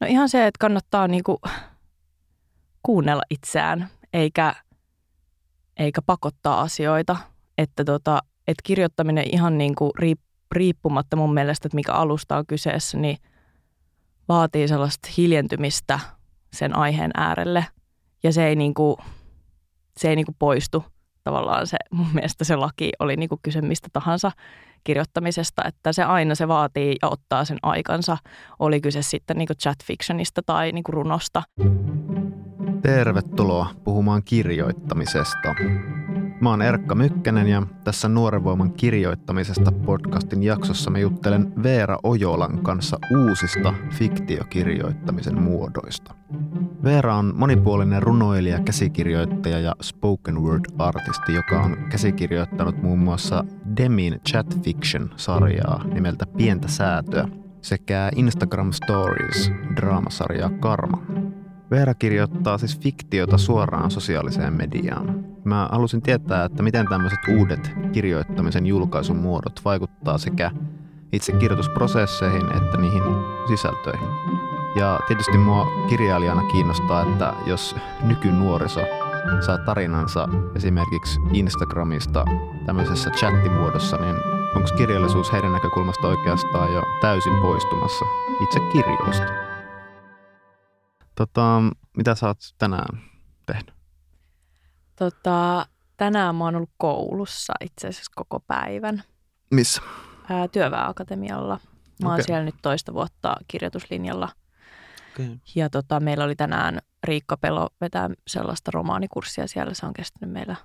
No ihan se, että kannattaa niinku kuunnella itseään, eikä, eikä pakottaa asioita. Että tota, et kirjoittaminen ihan niinku riippumatta mun mielestä, että mikä alusta on kyseessä, niin vaatii sellaista hiljentymistä sen aiheen äärelle. Ja se ei, niinku, se ei niinku poistu tavallaan se, mun mielestä se laki oli niinku kyse mistä tahansa kirjoittamisesta, että se aina se vaatii ja ottaa sen aikansa, oli kyse sitten niinku chat fictionista tai niinku runosta. Tervetuloa puhumaan kirjoittamisesta. Mä oon Erkka Mykkänen ja tässä Nuoren voiman kirjoittamisesta podcastin jaksossa me juttelen Veera Ojolan kanssa uusista fiktiokirjoittamisen muodoista. Veera on monipuolinen runoilija, käsikirjoittaja ja spoken word artisti, joka on käsikirjoittanut muun muassa Demin Chat Fiction-sarjaa nimeltä Pientä säätöä sekä Instagram Stories draamasarjaa Karma. Veera kirjoittaa siis fiktiota suoraan sosiaaliseen mediaan. Mä halusin tietää, että miten tämmöiset uudet kirjoittamisen julkaisun muodot vaikuttaa sekä itse kirjoitusprosesseihin että niihin sisältöihin. Ja tietysti mua kirjailijana kiinnostaa, että jos nykynuoriso saa tarinansa esimerkiksi Instagramista tämmöisessä chattimuodossa, niin onko kirjallisuus heidän näkökulmasta oikeastaan jo täysin poistumassa itse kirjoista? Tota, mitä sä oot tänään tehnyt? Tota, tänään mä oon ollut koulussa itse asiassa koko päivän. Missä? Ää, Työväenakatemialla. Mä oon okay. siellä nyt toista vuotta kirjoituslinjalla. Okay. Ja tota, meillä oli tänään Riikka Pelo vetää sellaista romaanikurssia siellä. Se on kestänyt meillä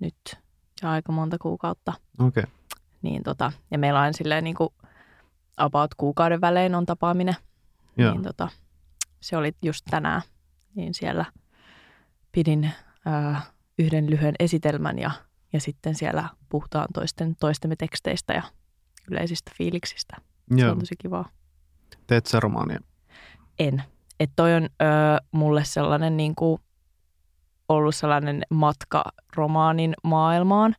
nyt jo aika monta kuukautta. Okay. Niin tota, ja meillä on silleen niin kuin about kuukauden välein on tapaaminen. Joo. Niin tota, se oli just tänään, niin siellä pidin ää, yhden lyhyen esitelmän ja, ja sitten siellä puhutaan toisten, toistemme teksteistä ja yleisistä fiiliksistä. Joo. Se on tosi kivaa. Teet sä romaania? En. Että toi on ö, mulle sellainen niin kuin, ollut sellainen matka romaanin maailmaan.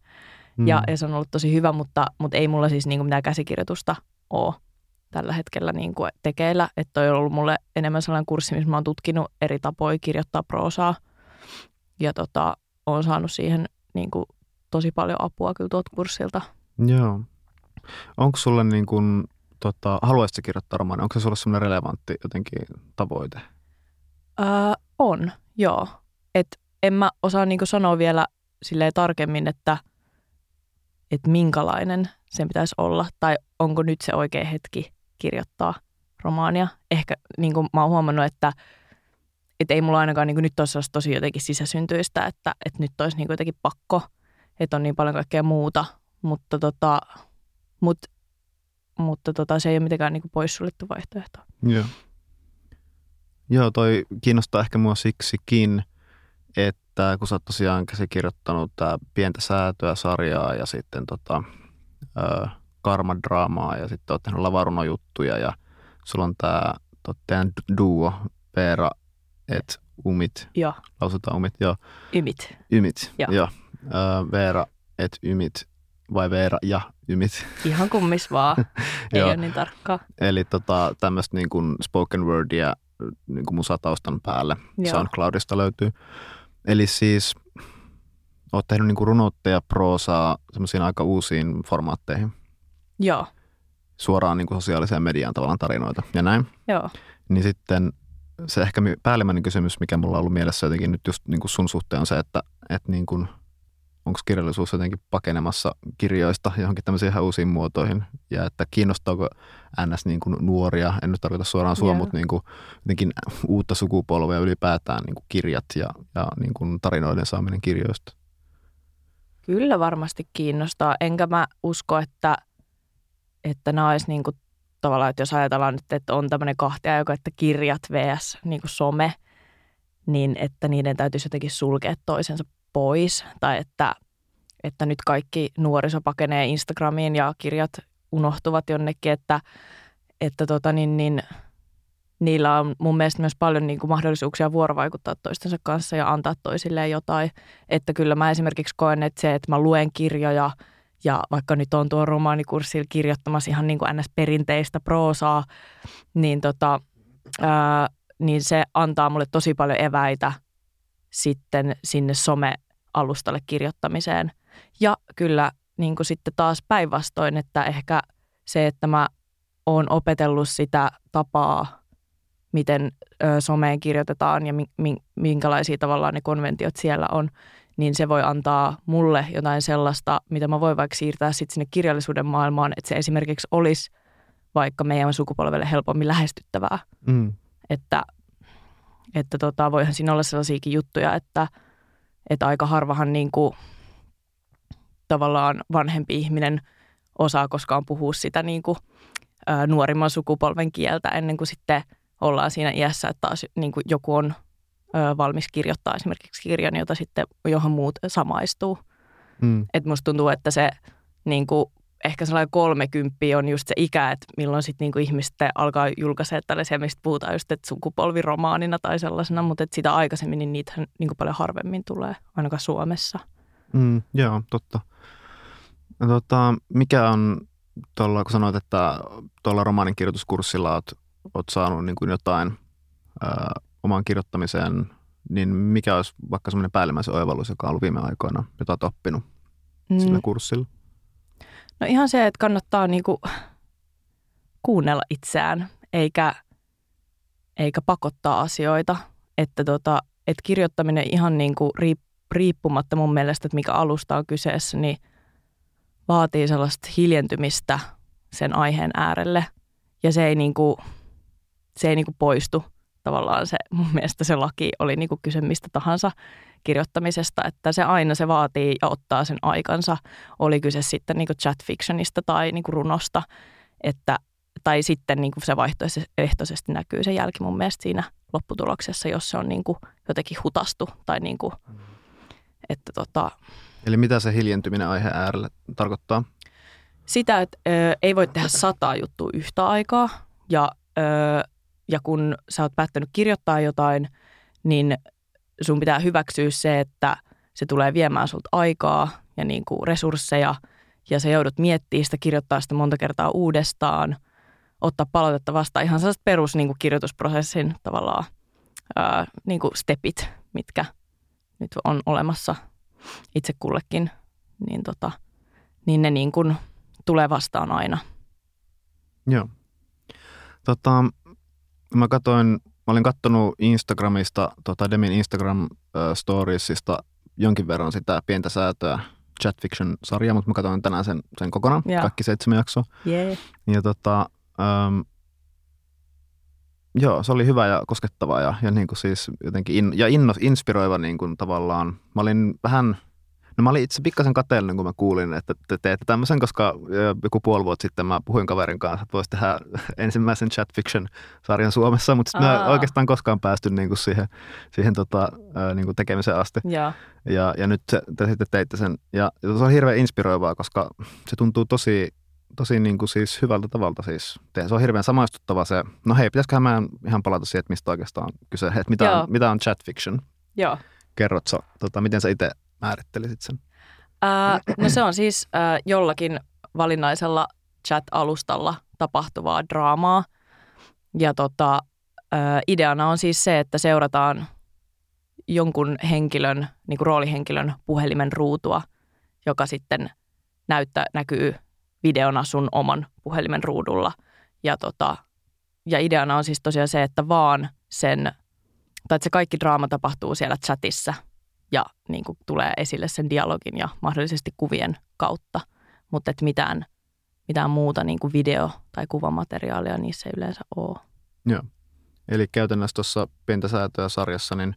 Mm. Ja, ja se on ollut tosi hyvä, mutta, mutta ei mulla siis niin kuin mitään käsikirjoitusta ole tällä hetkellä niin kuin tekeillä. Että toi on ollut mulle enemmän sellainen kurssi, missä mä oon tutkinut eri tapoja kirjoittaa proosaa. Ja tota, oon saanut siihen niin kuin tosi paljon apua kyllä tuolta kurssilta. Joo. Onko sulle niin kuin, tota, haluaisitko kirjoittaa romaani? Onko se sulle sellainen relevantti jotenkin tavoite? Öö, on, joo. Et en mä osaa niin sanoa vielä silleen tarkemmin, että, että minkälainen sen pitäisi olla, tai onko nyt se oikea hetki kirjoittaa romaania. Ehkä niin kuin mä oon huomannut, että, että ei mulla ainakaan niin kuin nyt ole tosi jotenkin sisäsyntyistä, että, että nyt olisi niin kuin jotenkin pakko, että on niin paljon kaikkea muuta, mutta, tota, mut, mutta tota, se ei ole mitenkään niin poissuljettu vaihtoehto. Joo. Joo, toi kiinnostaa ehkä mua siksikin, että kun sä oot tosiaan käsikirjoittanut tää pientä säätöä sarjaa ja sitten tota, öö, karmadraamaa ja sitten oot tehnyt lavarunojuttuja ja sulla on tämä teidän duo Veera et Umit. Joo. Lausutaan Umit, joo. Ymit. Ymit, joo. joo. Veera et Ymit vai Veera ja Ymit. Ihan kummis vaan, ei ole niin tarkkaa. Eli tota, tämmöistä niin kuin spoken wordia niin kuin musataustan päälle Joo. SoundCloudista löytyy. Eli siis oot tehnyt niin kuin runoutta ja proosaa semmoisiin aika uusiin formaatteihin. Joo. Suoraan niin kuin sosiaaliseen mediaan tavallaan tarinoita ja näin. Joo. Niin sitten se ehkä päällimmäinen kysymys, mikä mulla on ollut mielessä jotenkin nyt just niin kuin sun suhteen on se, että, että niin kuin, onko kirjallisuus jotenkin pakenemassa kirjoista johonkin tämmöisiin ihan uusiin muotoihin ja että kiinnostaako ns. Niin kuin nuoria, en nyt tarkoita suoraan sua, yeah. mutta niin kuin jotenkin uutta sukupolvea ylipäätään niin kuin kirjat ja, ja niin kuin tarinoiden saaminen kirjoista? Kyllä varmasti kiinnostaa, enkä mä usko, että – että nämä olisi niin kuin, tavallaan, että jos ajatellaan nyt, että on tämmöinen kahtia, joka, että kirjat vs. Niin kuin some, niin että niiden täytyisi jotenkin sulkea toisensa pois. Tai että, että nyt kaikki nuoriso pakenee Instagramiin ja kirjat unohtuvat jonnekin, että, että tota niin, niin, niillä on mun mielestä myös paljon niin kuin mahdollisuuksia vuorovaikuttaa toistensa kanssa ja antaa toisilleen jotain. Että kyllä mä esimerkiksi koen, että se, että mä luen kirjoja – ja vaikka nyt on tuo romaanikurssilla kirjoittamassa ihan niin kuin ns. perinteistä proosaa, niin tota, ää, niin se antaa mulle tosi paljon eväitä sitten sinne some-alustalle kirjoittamiseen. Ja kyllä niin kuin sitten taas päinvastoin, että ehkä se, että mä oon opetellut sitä tapaa, miten someen kirjoitetaan ja mi- minkälaisia tavallaan ne konventiot siellä on, niin se voi antaa mulle jotain sellaista, mitä mä voin vaikka siirtää sitten sinne kirjallisuuden maailmaan, että se esimerkiksi olisi vaikka meidän sukupolvelle helpommin lähestyttävää. Mm. Että, että tota, voihan siinä olla sellaisiakin juttuja, että, että aika harvahan niin kuin, tavallaan vanhempi ihminen osaa koskaan puhua sitä niin kuin, ä, nuorimman sukupolven kieltä ennen kuin sitten ollaan siinä iässä, että taas niin kuin joku on valmis kirjoittaa esimerkiksi kirjan, jota sitten, johon muut samaistuu. Mm. Et musta tuntuu, että se niin kuin, ehkä sellainen kolmekymppi on just se ikä, että milloin sitten niinku ihmiset alkaa julkaisee tällaisia, mistä puhutaan just, että sukupolviromaanina tai sellaisena, mutta että sitä aikaisemmin niin niitä niinku paljon harvemmin tulee, ainakaan Suomessa. Mm, joo, totta. No, tota, mikä on tuolla, kun sanoit, että tuolla romaanin kirjoituskurssilla olet, olet saanut niin kuin jotain ää, omaan kirjoittamiseen, niin mikä olisi vaikka semmoinen päällimmäisen oivallus, joka on ollut viime aikoina, jota olet oppinut mm. sillä kurssilla? No ihan se, että kannattaa niinku kuunnella itseään, eikä, eikä pakottaa asioita. Että tota, et kirjoittaminen ihan niinku riippumatta mun mielestä, että mikä alusta on kyseessä, niin vaatii sellaista hiljentymistä sen aiheen äärelle. Ja se ei, niinku, se ei niinku poistu tavallaan se, mun mielestä se laki oli niinku kyse mistä tahansa kirjoittamisesta, että se aina se vaatii ja ottaa sen aikansa, oli kyse sitten niin chat fictionista tai niin runosta, että, tai sitten niin se vaihtoehtoisesti näkyy se jälki mun mielestä siinä lopputuloksessa, jos se on niin jotenkin hutastu tai niin kuin, että tota, Eli mitä se hiljentyminen aihe äärelle tarkoittaa? Sitä, että ö, ei voi tehdä sataa juttua yhtä aikaa ja, ö, ja kun sä oot päättänyt kirjoittaa jotain, niin sun pitää hyväksyä se, että se tulee viemään sulta aikaa ja niin kuin resursseja ja sä joudut miettimään sitä, kirjoittaa sitä monta kertaa uudestaan, ottaa palautetta vastaan. Ihan sellaiset perus niin kuin kirjoitusprosessin tavallaan ää, niin kuin stepit, mitkä nyt on olemassa itse kullekin, niin, tota, niin ne niin kuin tulee vastaan aina. Joo. Tota, mä katsoin Mä olin kattonut Instagramista, tota Demin Instagram-storiesista jonkin verran sitä pientä säätöä Chat Fiction-sarjaa, mutta mä katsoin tänään sen, sen kokonaan, yeah. kaikki seitsemän jaksoa. Yeah. Ja tota, um, joo, se oli hyvä ja koskettava ja, ja niin kuin siis jotenkin in, ja inno, inspiroiva niin kuin tavallaan. Mä olin vähän No mä olin itse pikkasen kateellinen, kun mä kuulin, että te teette tämmöisen, koska joku puoli vuotta sitten mä puhuin kaverin kanssa, että voisi tehdä ensimmäisen chat fiction-sarjan Suomessa, mutta sitten mä oikeastaan koskaan päästy niin kuin siihen, siihen tota, niin kuin tekemiseen asti. Ja, ja, ja nyt se, te sitten teitte sen. Ja, ja se on hirveän inspiroivaa, koska se tuntuu tosi, tosi niin kuin siis hyvältä tavalta siis. Se on hirveän samaistuttava se, no hei, pitäisiköhän mä ihan palata siihen, että mistä oikeastaan on kyse, että mitä, on, mitä on chat fiction? Joo. Kerrotko, tota, miten sä itse määrittelisit sen? Ää, no se on siis ää, jollakin valinnaisella chat-alustalla tapahtuvaa draamaa. Ja tota, ää, ideana on siis se, että seurataan jonkun henkilön, niin kuin roolihenkilön puhelimen ruutua, joka sitten näyttää, näkyy videona sun oman puhelimen ruudulla. Ja, tota, ja ideana on siis tosiaan se, että vaan sen, tai että se kaikki draama tapahtuu siellä chatissa – ja niin kuin tulee esille sen dialogin ja mahdollisesti kuvien kautta, mutta että mitään, mitään muuta niin kuin video- tai kuvamateriaalia niissä ei yleensä ole. Joo. Eli käytännössä tuossa pientä säätöä sarjassa, niin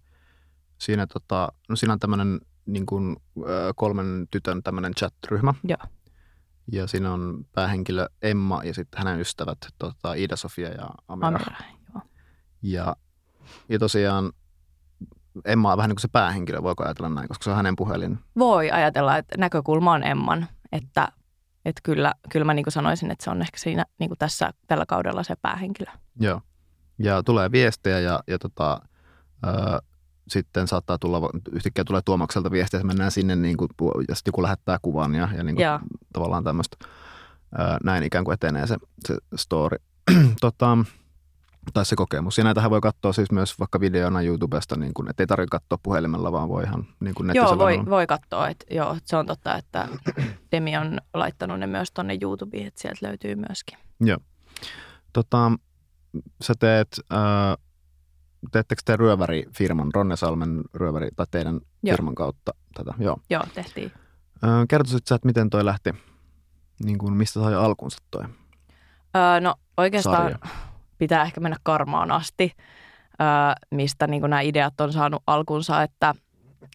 siinä, tota, no siinä on tämmöinen niin kuin, kolmen tytön tämmöinen chat-ryhmä. Joo. Ja siinä on päähenkilö Emma ja sitten hänen ystävät tota, Ida-Sofia ja Amira. Amira joo. Ja, ja tosiaan Emma on vähän niin kuin se päähenkilö, voiko ajatella näin, koska se on hänen puhelin? Voi ajatella, että näkökulma on Emman, että, että kyllä, kyllä mä niin kuin sanoisin, että se on ehkä siinä niin kuin tässä, tällä kaudella se päähenkilö. Joo, ja tulee viestejä ja, ja tota, ö, sitten saattaa tulla, yhtäkkiä tulee Tuomakselta viestiä, että mennään sinne niin kuin, ja sitten joku lähettää kuvan ja, ja, niin kuin, tavallaan tämmöistä, ö, näin ikään kuin etenee se, se story. tota, tai se kokemus. Ja näitähän voi katsoa siis myös vaikka videona YouTubesta, niin kuin, että ei tarvitse katsoa puhelimella, vaan voi ihan niin kuin Joo, voi, voi katsoa. Että, joo, se on totta, että Demi on laittanut ne myös tuonne YouTubeen, että sieltä löytyy myöskin. Joo. Tota, sä teet, äh, teettekö te ryövärifirman, Ronne Salmen ryöväri, tai teidän joo. firman kautta tätä? Joo, joo tehtiin. Äh, kertoisit sä, että miten toi lähti, niin kuin, mistä sai alkunsa toi? Öö, no oikeastaan sarja? Pitää ehkä mennä karmaan asti, mistä niin nämä ideat on saanut alkunsa, että,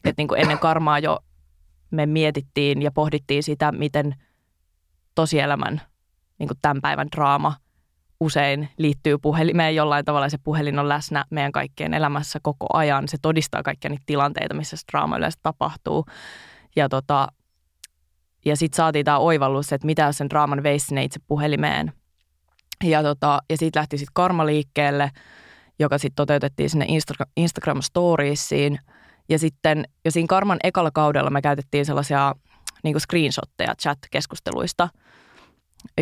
että niin ennen karmaa jo me mietittiin ja pohdittiin sitä, miten tosielämän niin tämän päivän draama usein liittyy puhelimeen jollain tavalla. Se puhelin on läsnä meidän kaikkien elämässä koko ajan. Se todistaa kaikkia niitä tilanteita, missä se draama yleensä tapahtuu. Ja, tota, ja sitten saatiin tämä oivallus, että mitä jos sen draaman veisi sinne itse puhelimeen – ja, tota, ja siitä lähti sitten Karma liikkeelle, joka sitten toteutettiin sinne Insta- Instagram Storiesiin. Ja sitten jo siinä Karman ekalla kaudella me käytettiin sellaisia niin screenshotteja chat-keskusteluista,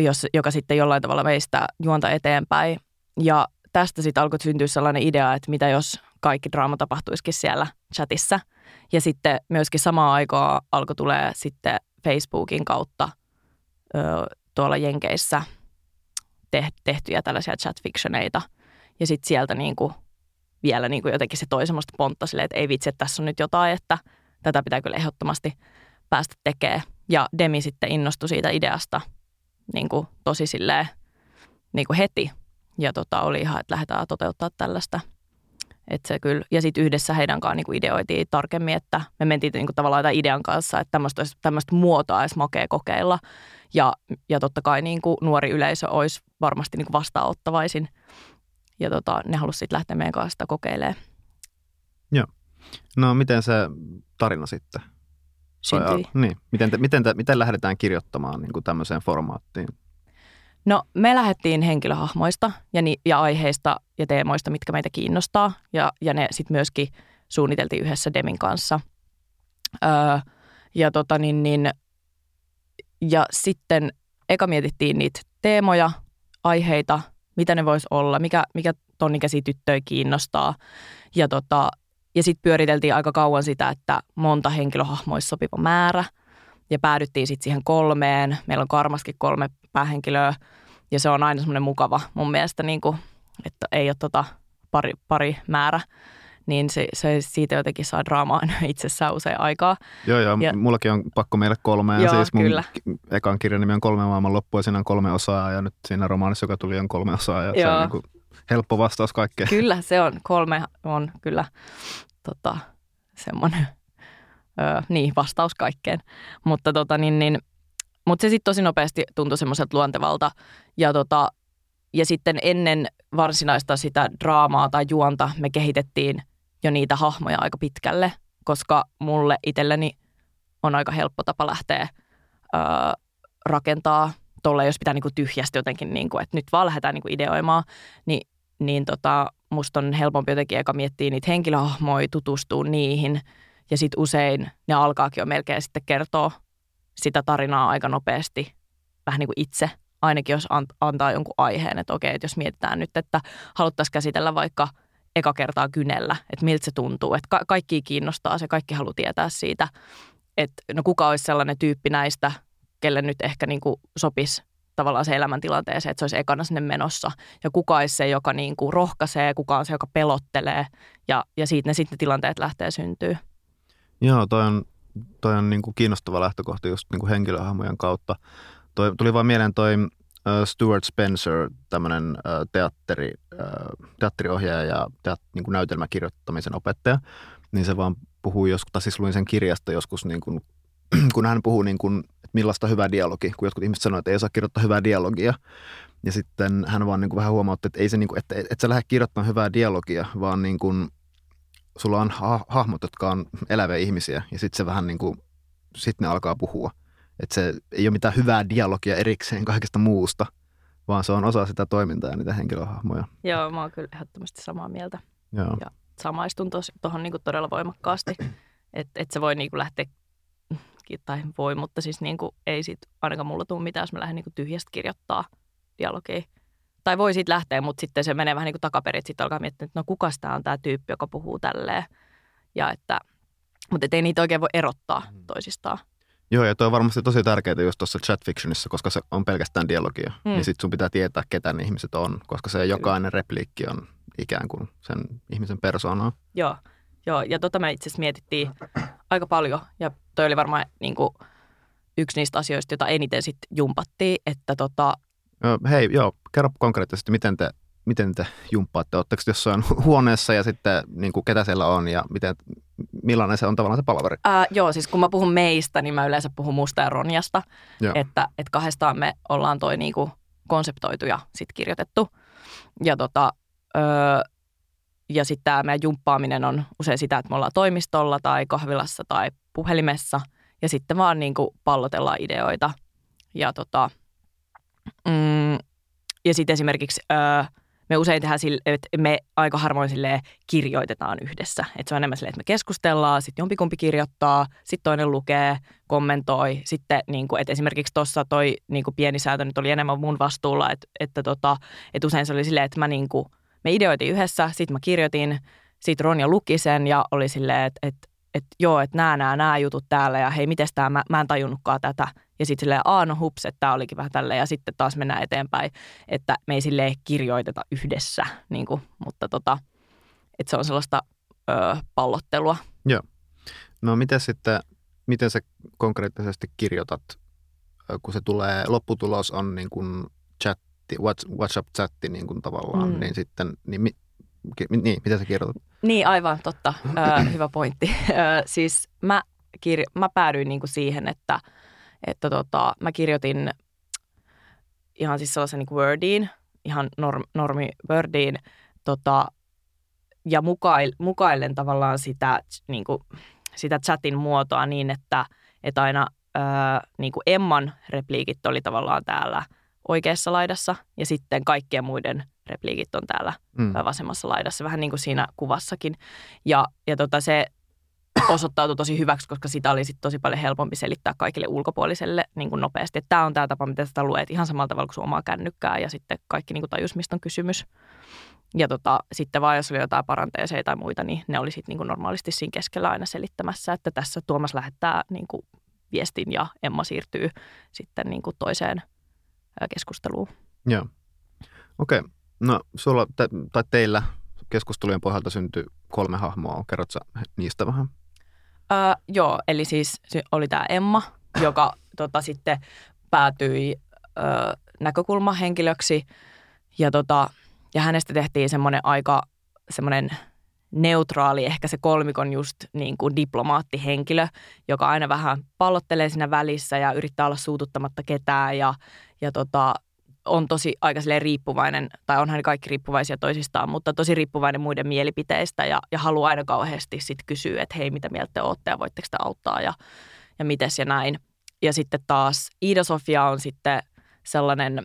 jos, joka sitten jollain tavalla veistä juonta eteenpäin. Ja tästä sitten alkoi syntyä sellainen idea, että mitä jos kaikki draama tapahtuisikin siellä chatissa. Ja sitten myöskin samaan aikaan alkoi tulee sitten Facebookin kautta ö, tuolla Jenkeissä – tehtyjä tällaisia chat-fictioneita. Ja sitten sieltä niin kuin vielä niin kuin jotenkin se toi semmoista pontta silleen, että ei vitsi, että tässä on nyt jotain, että tätä pitää kyllä ehdottomasti päästä tekemään. Ja Demi sitten innostui siitä ideasta niin kuin tosi silleen niin kuin heti. Ja tota, oli ihan, että lähdetään toteuttaa tällaista. Et se kyllä. Ja sitten yhdessä heidän kanssaan niin kuin ideoitiin tarkemmin, että me mentiin niin kuin tavallaan tämän idean kanssa, että tämmöistä, muotoa olisi makea kokeilla. Ja, ja totta kai niin kuin nuori yleisö olisi varmasti niin kuin vastaanottavaisin. Ja tota, ne halusivat sitten lähteä meidän kanssa sitä kokeilemaan. Joo. No miten se tarina sitten? Syntyi. Niin. Miten, te, miten, te, miten lähdetään kirjoittamaan niin kuin tämmöiseen formaattiin? No me lähdettiin henkilöhahmoista ja, ni, ja aiheista ja teemoista, mitkä meitä kiinnostaa. Ja, ja ne sitten myöskin suunniteltiin yhdessä Demin kanssa. Öö, ja tota niin, niin ja sitten eka mietittiin niitä teemoja, aiheita, mitä ne vois olla, mikä, mikä tonnikäsi tyttöjä kiinnostaa. Ja, tota, ja sitten pyöriteltiin aika kauan sitä, että monta henkilöhahmoa olisi sopiva määrä. Ja päädyttiin sitten siihen kolmeen. Meillä on karmaskin kolme päähenkilöä. Ja se on aina semmoinen mukava mun mielestä, niin kuin, että ei ole tota pari, pari määrä niin se, se siitä jotenkin saa draamaa itsessään usein aikaa. Joo, joo, ja, mullakin on pakko meille kolme. Joo, siis mun kyllä. ekan kirjan nimi on Kolme maailman loppu ja siinä on kolme osaa ja nyt siinä romaanissa, joka tuli, on kolme osaa ja joo. se on niin kuin helppo vastaus kaikkeen. Kyllä, se on. Kolme on kyllä tota, semmoinen öö, niin, vastaus kaikkeen. Mutta tota, niin, niin, mut se sitten tosi nopeasti tuntui semmoiselta luontevalta. Ja tota, ja sitten ennen varsinaista sitä draamaa tai juonta me kehitettiin jo niitä hahmoja aika pitkälle, koska mulle itselleni on aika helppo tapa lähteä öö, rakentaa tolle, jos pitää niinku tyhjästi jotenkin, niinku, että nyt vaan lähdetään niinku ideoimaan, niin, niin tota, musta on helpompi jotenkin eka miettiä niitä henkilöhahmoja, tutustua niihin ja sitten usein ne alkaakin jo melkein sitten kertoa sitä tarinaa aika nopeasti, vähän niin kuin itse, ainakin jos antaa jonkun aiheen, että okei, että jos mietitään nyt, että haluttaisiin käsitellä vaikka – eka kertaa kynellä, että miltä se tuntuu. Että ka- kaikki kiinnostaa se, kaikki haluaa tietää siitä, että no kuka olisi sellainen tyyppi näistä, kelle nyt ehkä niin kuin sopisi tavallaan se elämäntilanteeseen, että se olisi ekana sinne menossa. Ja kuka olisi se, joka niin kuin rohkaisee, kuka on se, joka pelottelee ja, ja siitä ne sitten tilanteet lähtee syntyy. Joo, toi on, toi on niin kuin kiinnostava lähtökohta just niin kuin henkilöhahmojen kautta. Toi, tuli vaan mieleen toi Stuart Spencer, tämmöinen teatteri, teatteriohjaaja ja teat, niin kuin näytelmäkirjoittamisen opettaja, niin se vaan puhuu joskus, tai siis luin sen kirjasta joskus, niin kuin, kun hän puhuu, niin kuin, että millaista hyvää dialogi, kun jotkut ihmiset sanoo, että ei osaa kirjoittaa hyvää dialogia, ja sitten hän vaan niin kuin vähän huomautti, että ei se, niin kuin, että, että sä lähde kirjoittamaan hyvää dialogia, vaan niin kuin, sulla on ha- hahmot, jotka on eläviä ihmisiä, ja sitten se vähän niin kuin, sitten ne alkaa puhua. Että se ei ole mitään hyvää dialogia erikseen kaikesta muusta, vaan se on osa sitä toimintaa ja niitä henkilöhahmoja. Joo, mä oon kyllä ehdottomasti samaa mieltä. Joo. Ja samaistun tuohon niinku todella voimakkaasti, että et se voi niinku lähteä, tai voi, mutta siis niinku ei sit ainakaan mulla tule mitään, jos mä lähden niinku tyhjästä kirjoittaa dialogia. Tai voi siitä lähteä, mutta sitten se menee vähän niin kuin takaperin, että sitten alkaa miettiä, että no kuka tämä on tämä tyyppi, joka puhuu tälleen. Ja että, mutta ei niitä oikein voi erottaa mm. toisistaan. Joo, ja tuo on varmasti tosi tärkeää just tuossa chat-fictionissa, koska se on pelkästään dialogia. Mm. Niin sitten sun pitää tietää, ketä ne ihmiset on, koska se jokainen repliikki on ikään kuin sen ihmisen persoonaa. Joo, Joo ja tota me itse asiassa mietittiin aika paljon, ja toi oli varmaan niin kuin yksi niistä asioista, jota eniten sitten jumpattiin, että tota... Hei, joo, kerro konkreettisesti, miten te, miten te jumppaatte? Oletteko jossain huoneessa ja sitten niin kuin ketä siellä on ja miten, millainen se on tavallaan se palaveri? Ää, joo, siis kun mä puhun meistä, niin mä yleensä puhun musta ja Ronjasta, joo. että, että kahdestaan me ollaan toi niin kuin konseptoitu ja sitten kirjoitettu. Ja tota, öö, ja sitten tämä meidän jumppaaminen on usein sitä, että me ollaan toimistolla tai kahvilassa tai puhelimessa – ja sitten vaan niin kuin pallotellaan ideoita. Ja, tota, mm, ja sitten esimerkiksi öö, me usein tehdään sille, että me aika harvoin sille kirjoitetaan yhdessä. Että se on enemmän silleen, että me keskustellaan, sitten jompikumpi kirjoittaa, sitten toinen lukee, kommentoi. Sitten niin kuin, että esimerkiksi tuossa toi niin kuin pieni säätö nyt oli enemmän mun vastuulla, että, että, tota, että usein se oli silleen, että mä niin kuin, me ideoitiin yhdessä, sitten mä kirjoitin, sitten Ronja luki sen ja oli silleen, että, että että joo, että nämä, nämä, nämä jutut täällä ja hei, miten tämä, mä, mä en tajunnutkaan tätä. Ja sitten silleen, aa no hups, että tämä olikin vähän tälleen ja sitten taas mennään eteenpäin, että me ei silleen kirjoiteta yhdessä, niin kuin, mutta tota, että se on sellaista ö, pallottelua. Joo. No miten sitten, miten sä konkreettisesti kirjoitat, kun se tulee, lopputulos on niin kuin chatti, WhatsApp-chatti niin kuin tavallaan, mm. niin sitten, niin, niin, mitä sä kirjoitat? Niin, aivan totta. Ö, hyvä pointti. Ö, siis mä, kir- mä päädyin niinku siihen, että, että tota, mä kirjoitin ihan siis sellaisen niinku Wordiin, ihan norm, normi Wordiin, tota, ja mukail, mukaillen tavallaan sitä, niinku, sitä chatin muotoa niin, että, että aina ö, niinku Emman repliikit oli tavallaan täällä oikeassa laidassa ja sitten kaikkien muiden repliikit on täällä mm. vasemmassa laidassa, vähän niin kuin siinä kuvassakin. Ja, ja tota, se osoittautui tosi hyväksi, koska sitä oli sit tosi paljon helpompi selittää kaikille ulkopuoliselle niin kuin nopeasti. Tämä on tämä tapa, miten sitä luet ihan samalla tavalla kuin sun omaa kännykkää ja sitten kaikki niin kuin tajus, mistä on kysymys. Ja tota, sitten vaan jos oli jotain paranteeseja tai muita, niin ne oli sitten niin normaalisti siinä keskellä aina selittämässä, että tässä Tuomas lähettää niin kuin viestin ja Emma siirtyy sitten niin kuin toiseen keskusteluun. Joo. Okei. Okay. No sulla tai teillä keskustelujen pohjalta syntyi kolme hahmoa. Kerrotko niistä vähän? Öö, joo, eli siis oli tämä Emma, joka tota, sitten päätyi öö, näkökulmahenkilöksi. Ja, tota, ja hänestä tehtiin semmoinen aika semmoinen neutraali, ehkä se kolmikon just niin kuin diplomaattihenkilö, joka aina vähän pallottelee siinä välissä ja yrittää olla suututtamatta ketään ja, ja tota, on tosi aika riippuvainen, tai onhan ne kaikki riippuvaisia toisistaan, mutta tosi riippuvainen muiden mielipiteistä ja, ja haluaa aina kauheasti sitten kysyä, että hei, mitä mieltä te olette ja voitteko te auttaa ja, ja mites ja näin. Ja sitten taas Iida-Sofia on sitten sellainen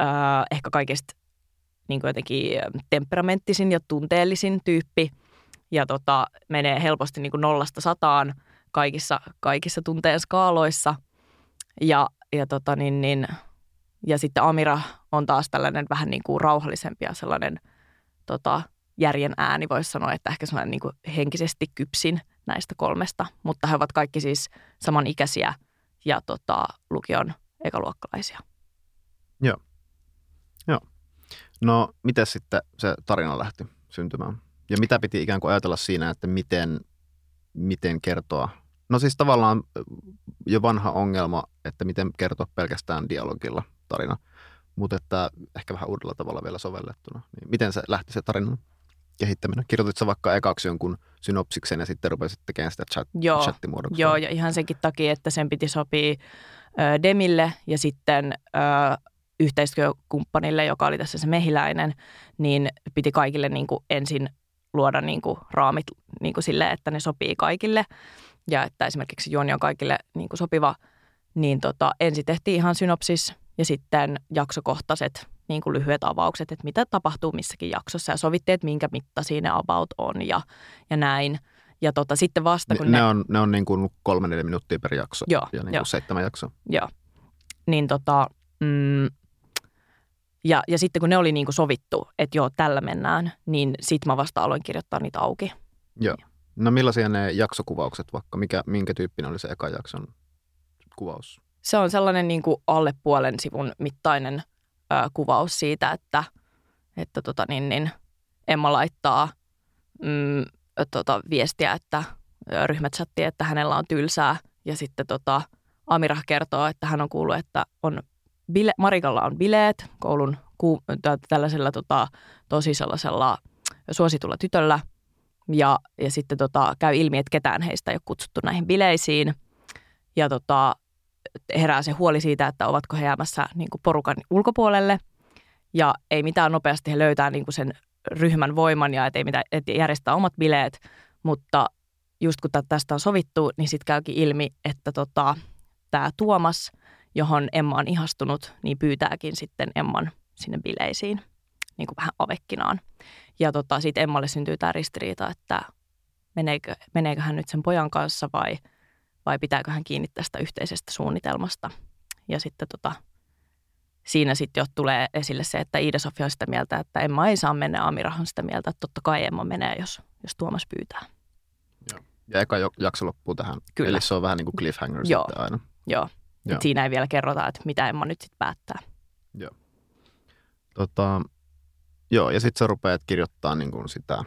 äh, ehkä kaikista niin kuin jotenkin temperamenttisin ja tunteellisin tyyppi ja tota, menee helposti niin kuin nollasta sataan kaikissa, kaikissa tunteen skaaloissa. Ja, ja tota, niin, niin, ja sitten Amira on taas tällainen vähän niin kuin rauhallisempi ja sellainen tota, järjen ääni, voisi sanoa, että ehkä sellainen niin kuin henkisesti kypsin näistä kolmesta. Mutta he ovat kaikki siis samanikäisiä ja tota, lukion ekaluokkalaisia. Joo. Joo. No, miten sitten se tarina lähti syntymään? Ja mitä piti ikään kuin ajatella siinä, että miten, miten kertoa? No siis tavallaan jo vanha ongelma, että miten kertoa pelkästään dialogilla tarina, mutta että ehkä vähän uudella tavalla vielä sovellettuna. Niin miten se lähti se tarinan kehittäminen? Kirjoitit sä vaikka ekaksi jonkun synopsiksen ja sitten rupesit tekemään sitä chat, joo, chattimuodoksi? Joo, ja ihan senkin takia, että sen piti sopia ö, Demille ja sitten ö, yhteistyökumppanille, joka oli tässä se mehiläinen, niin piti kaikille niin kuin ensin luoda niin kuin raamit niin kuin sille, että ne sopii kaikille. Ja että esimerkiksi juoni on kaikille niin kuin sopiva, niin tota, ensin tehtiin ihan synopsis ja sitten jaksokohtaiset niin kuin lyhyet avaukset, että mitä tapahtuu missäkin jaksossa ja sovittiin, että minkä mitta siinä about on ja, ja näin. Ja tota, sitten vasta kun ne, ne... on, ne on niin kuin kolme neljä minuuttia per jakso joo, ja niin kuin jo. seitsemän jaksoa. Joo. Niin tota, mm, Ja, ja sitten kun ne oli niin kuin sovittu, että joo, tällä mennään, niin sitten mä vasta aloin kirjoittaa niitä auki. Joo. No millaisia ne jaksokuvaukset vaikka? Mikä, minkä tyyppinen oli se eka jakson kuvaus? Se on sellainen niin kuin alle puolen sivun mittainen ö, kuvaus siitä, että, että tota niin, niin Emma laittaa mm, tota, viestiä, että ryhmächatti, että hänellä on tylsää. Ja sitten tota, Amirah kertoo, että hän on kuullut, että on bile, Marikalla on bileet koulun ku, tällaisella tota, tosi sellaisella suositulla tytöllä. Ja, ja sitten tota, käy ilmi, että ketään heistä ei ole kutsuttu näihin bileisiin. Ja tota, herää se huoli siitä, että ovatko he jäämässä niin kuin porukan ulkopuolelle. Ja ei mitään nopeasti he löytää niin kuin sen ryhmän voiman ja ei mitään, et järjestää omat bileet. Mutta just kun tästä on sovittu, niin sitten käykin ilmi, että tota, tämä Tuomas, johon Emma on ihastunut, niin pyytääkin sitten Emman sinne bileisiin niin kuin vähän avekkinaan. Ja tota, sitten Emmalle syntyy tämä ristiriita, että meneekö, meneekö hän nyt sen pojan kanssa vai, vai pitääkö hän kiinni tästä yhteisestä suunnitelmasta. Ja sitten tota, siinä sitten jo tulee esille se, että Iida-Sofia on sitä mieltä, että Emma ei saa mennä, Amirahan sitä mieltä, että totta kai Emma menee, jos, jos Tuomas pyytää. Joo. Ja eka jakso loppuu tähän. Kyllä. Eli se on vähän niin kuin cliffhanger Joo. sitten aina. Joo. Joo. Et siinä ei vielä kerrota, että mitä Emma nyt sitten päättää. Joo. Tota, joo, ja sitten sä rupeat kirjoittaa niin kuin sitä,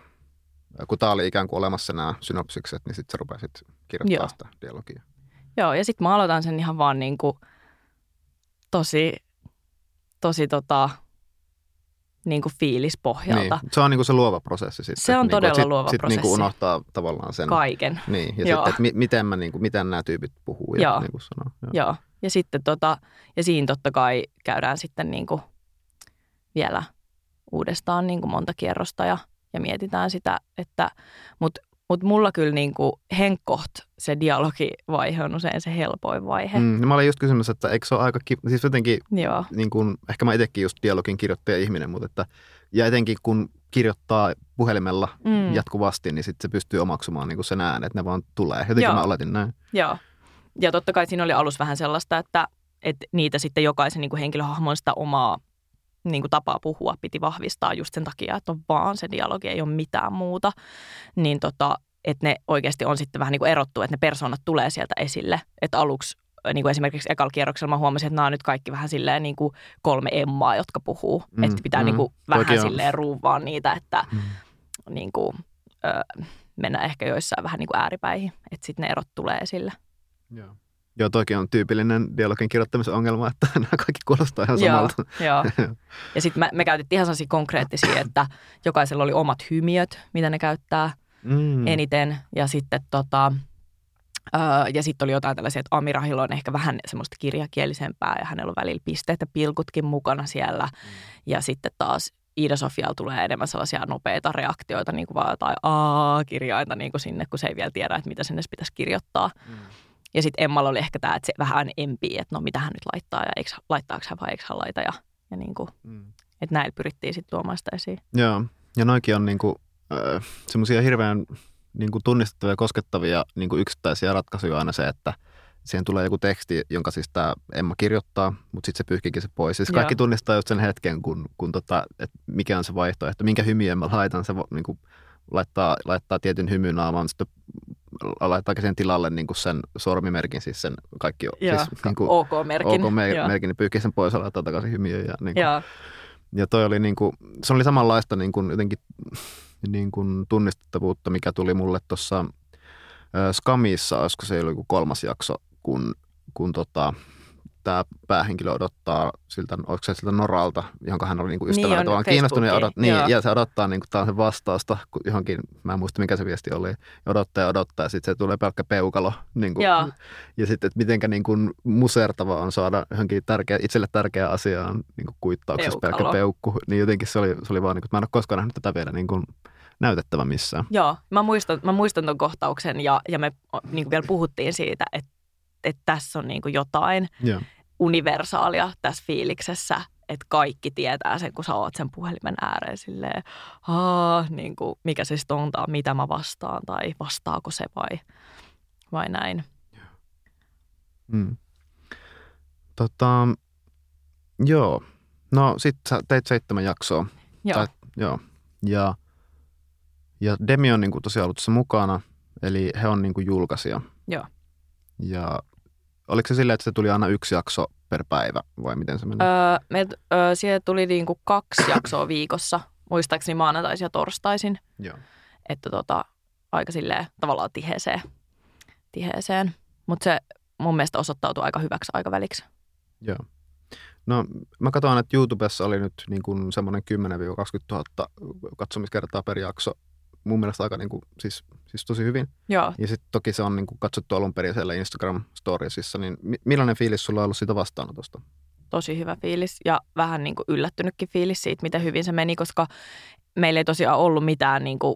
kun tämä oli ikään kuin olemassa nämä synopsikset, niin sitten sä rupeat kirjoittaa joo. sitä dialogia. Joo, ja sitten mä aloitan sen ihan vaan niin kuin tosi, tosi tota, niin kuin fiilispohjalta. Niin. Se on niin kuin se luova prosessi sitten. Se on niin todella sit, luova sit prosessi. Niin kuin unohtaa tavallaan sen. Kaiken. Niin, ja sitten, että mi- miten, mä, niin kuin, miten nämä tyypit puhuu. Joo. Ja, niin kuin sanoo. Joo. Joo. Ja sitten tota, ja siinä totta kai käydään sitten niin kuin vielä uudestaan niin kuin monta kierrosta ja, ja mietitään sitä, että, mutta mutta mulla kyllä niin kuin henkkoht se dialogivaihe on usein se helpoin vaihe. Mm, no mä olin just kysymässä, että eikö se ole aika, ki- siis jotenkin, Joo. niin kuin, ehkä mä itsekin just dialogin kirjoittaja ihminen, mutta että, ja etenkin kun kirjoittaa puhelimella Mm. jatkuvasti, niin sitten se pystyy omaksumaan niin kuin sen äänen, että ne vaan tulee. Jotenkin Joo. mä oletin näin. Joo. Ja totta kai siinä oli alus vähän sellaista, että, että niitä sitten jokaisen niin kuin henkilöhahmon sitä omaa niin kuin tapaa puhua piti vahvistaa just sen takia, että on vaan se dialogi, ei ole mitään muuta. Niin tota, että ne oikeasti on sitten vähän niin kuin erottu, että ne persoonat tulee sieltä esille. Että aluksi niin kuin esimerkiksi ekalla kierroksella mä huomasin, että nämä on nyt kaikki vähän silleen niin kuin kolme emmaa, jotka puhuu. Mm, että pitää mm. niin kuin vähän on. silleen ruuvaa niitä, että Mm. niin kuin, ö, mennä ehkä joissain vähän niin kuin ääripäihin. Että sitten ne erot tulee esille. Joo. Joo, toki on tyypillinen dialogin kirjoittamisen ongelma, että nämä kaikki kuulostaa ihan Joo, samalta. Joo. Ja sitten me, me käytettiin ihan sellaisia konkreettisia, että jokaisella oli omat hymiöt, mitä ne käyttää Mm. eniten. Ja sitten tota, öö, ja sitten oli jotain tällaisia, että Amirahilla on ehkä vähän semmoista kirjakielisempää ja hänellä on välillä pisteet ja pilkutkin mukana siellä. Mm. Ja sitten taas Iida Sofialla tulee enemmän sellaisia nopeita reaktioita, niin kuin vaan jotain A-kirjainta niin kuin sinne, kun se ei vielä tiedä, että mitä sinne pitäisi kirjoittaa. Mm. Ja sitten Emmalla oli ehkä tämä, että se vähän empii, että no mitä hän nyt laittaa ja eikö, laittaako hän vai eikö hän laita. Ja, ja niin kuin, Mm. että näillä pyrittiin sitten tuomaan sitä esiin. Joo, ja noikin on niinku, äh, semmoisia hirveän niinku tunnistettavia ja koskettavia niinku yksittäisiä ratkaisuja aina se, että siihen tulee joku teksti, jonka siis tämä Emma kirjoittaa, mutta sitten se pyyhkikin se pois. Siis kaikki Joo. tunnistaa just sen hetken, kun, kun tota, että mikä on se vaihtoehto, minkä hymyjen mä laitan, se vo- niinku, laittaa, laittaa tietyn hymynaaman, sitten laittaa sen tilalle niinku sen sormimerkin, siis sen kaikki Joo, siis, niinku, OK-merkin. OK-merkin, niin pyyhkii sen pois ja laittaa takaisin hymyjen. Ja, niinku, Joo, ja toi oli niinku, se oli samanlaista niinku jotenkin niinku tunnistettavuutta, mikä tuli mulle tuossa Skamissa, olisiko se joku kolmas jakso, kun, kun tota, tämä päähenkilö odottaa siltä, oliko se siltä Noralta, johon hän oli niinku Niin ystävänä, on, vaan kiinnostunut ja, odot, niin, joo. ja se odottaa niinku tällaisen vastausta johonkin, mä en muista mikä se viesti oli, ja odottaa ja odottaa ja sitten se tulee pelkkä peukalo. Niinku, Joo. ja sitten, että mitenkä niinku musertava on saada johonkin tärkeä, itselle tärkeä asiaan niinku kuittauksessa pelkkä Peukalo. peukku. Niin jotenkin se oli, se oli vaan, niinku, että mä en ole koskaan nähnyt tätä vielä niinku näytettävä missään. Joo. Mä muistan, mä muistan ton kohtauksen ja, ja me niin vielä puhuttiin siitä, että, että tässä on niin kuin jotain Joo. universaalia tässä fiiliksessä, että kaikki tietää sen, kun sä oot sen puhelimen ääreen silleen, Aa, niin kuin, mikä se sitten on, tai mitä mä vastaan, tai vastaako se vai, vai näin. Mm. Tota, joo. No sit sä teit seitsemän jaksoa. Joo. Tai, joo. Ja, ja Demi on niin kuin tosiaan ollut tässä mukana, eli he on niin kuin julkaisija. Joo. Ja oliko se silleen, että se tuli aina yksi jakso per päivä vai miten se meni? Öö, me, öö, siellä tuli niinku kaksi jaksoa viikossa, muistaakseni maanantaisin ja torstaisin, Joo. että tota, aika silleen tavallaan tiheeseen. tiheeseen. Mutta se mun mielestä osoittautui aika hyväksi aikaväliksi. Joo. No mä katsoin, että YouTubessa oli nyt niin kuin semmoinen 10-20 000 katsomiskertaa per jakso. Mun mielestä aika niin kuin, siis, siis tosi hyvin. Joo. Ja sitten toki se on niin kuin katsottu alun perin siellä Instagram-storiesissa, niin mi- millainen fiilis sulla on ollut siitä vastaanotosta? tosi hyvä fiilis ja vähän niin kuin yllättynytkin fiilis siitä, miten hyvin se meni, koska meillä ei tosiaan ollut mitään niin kuin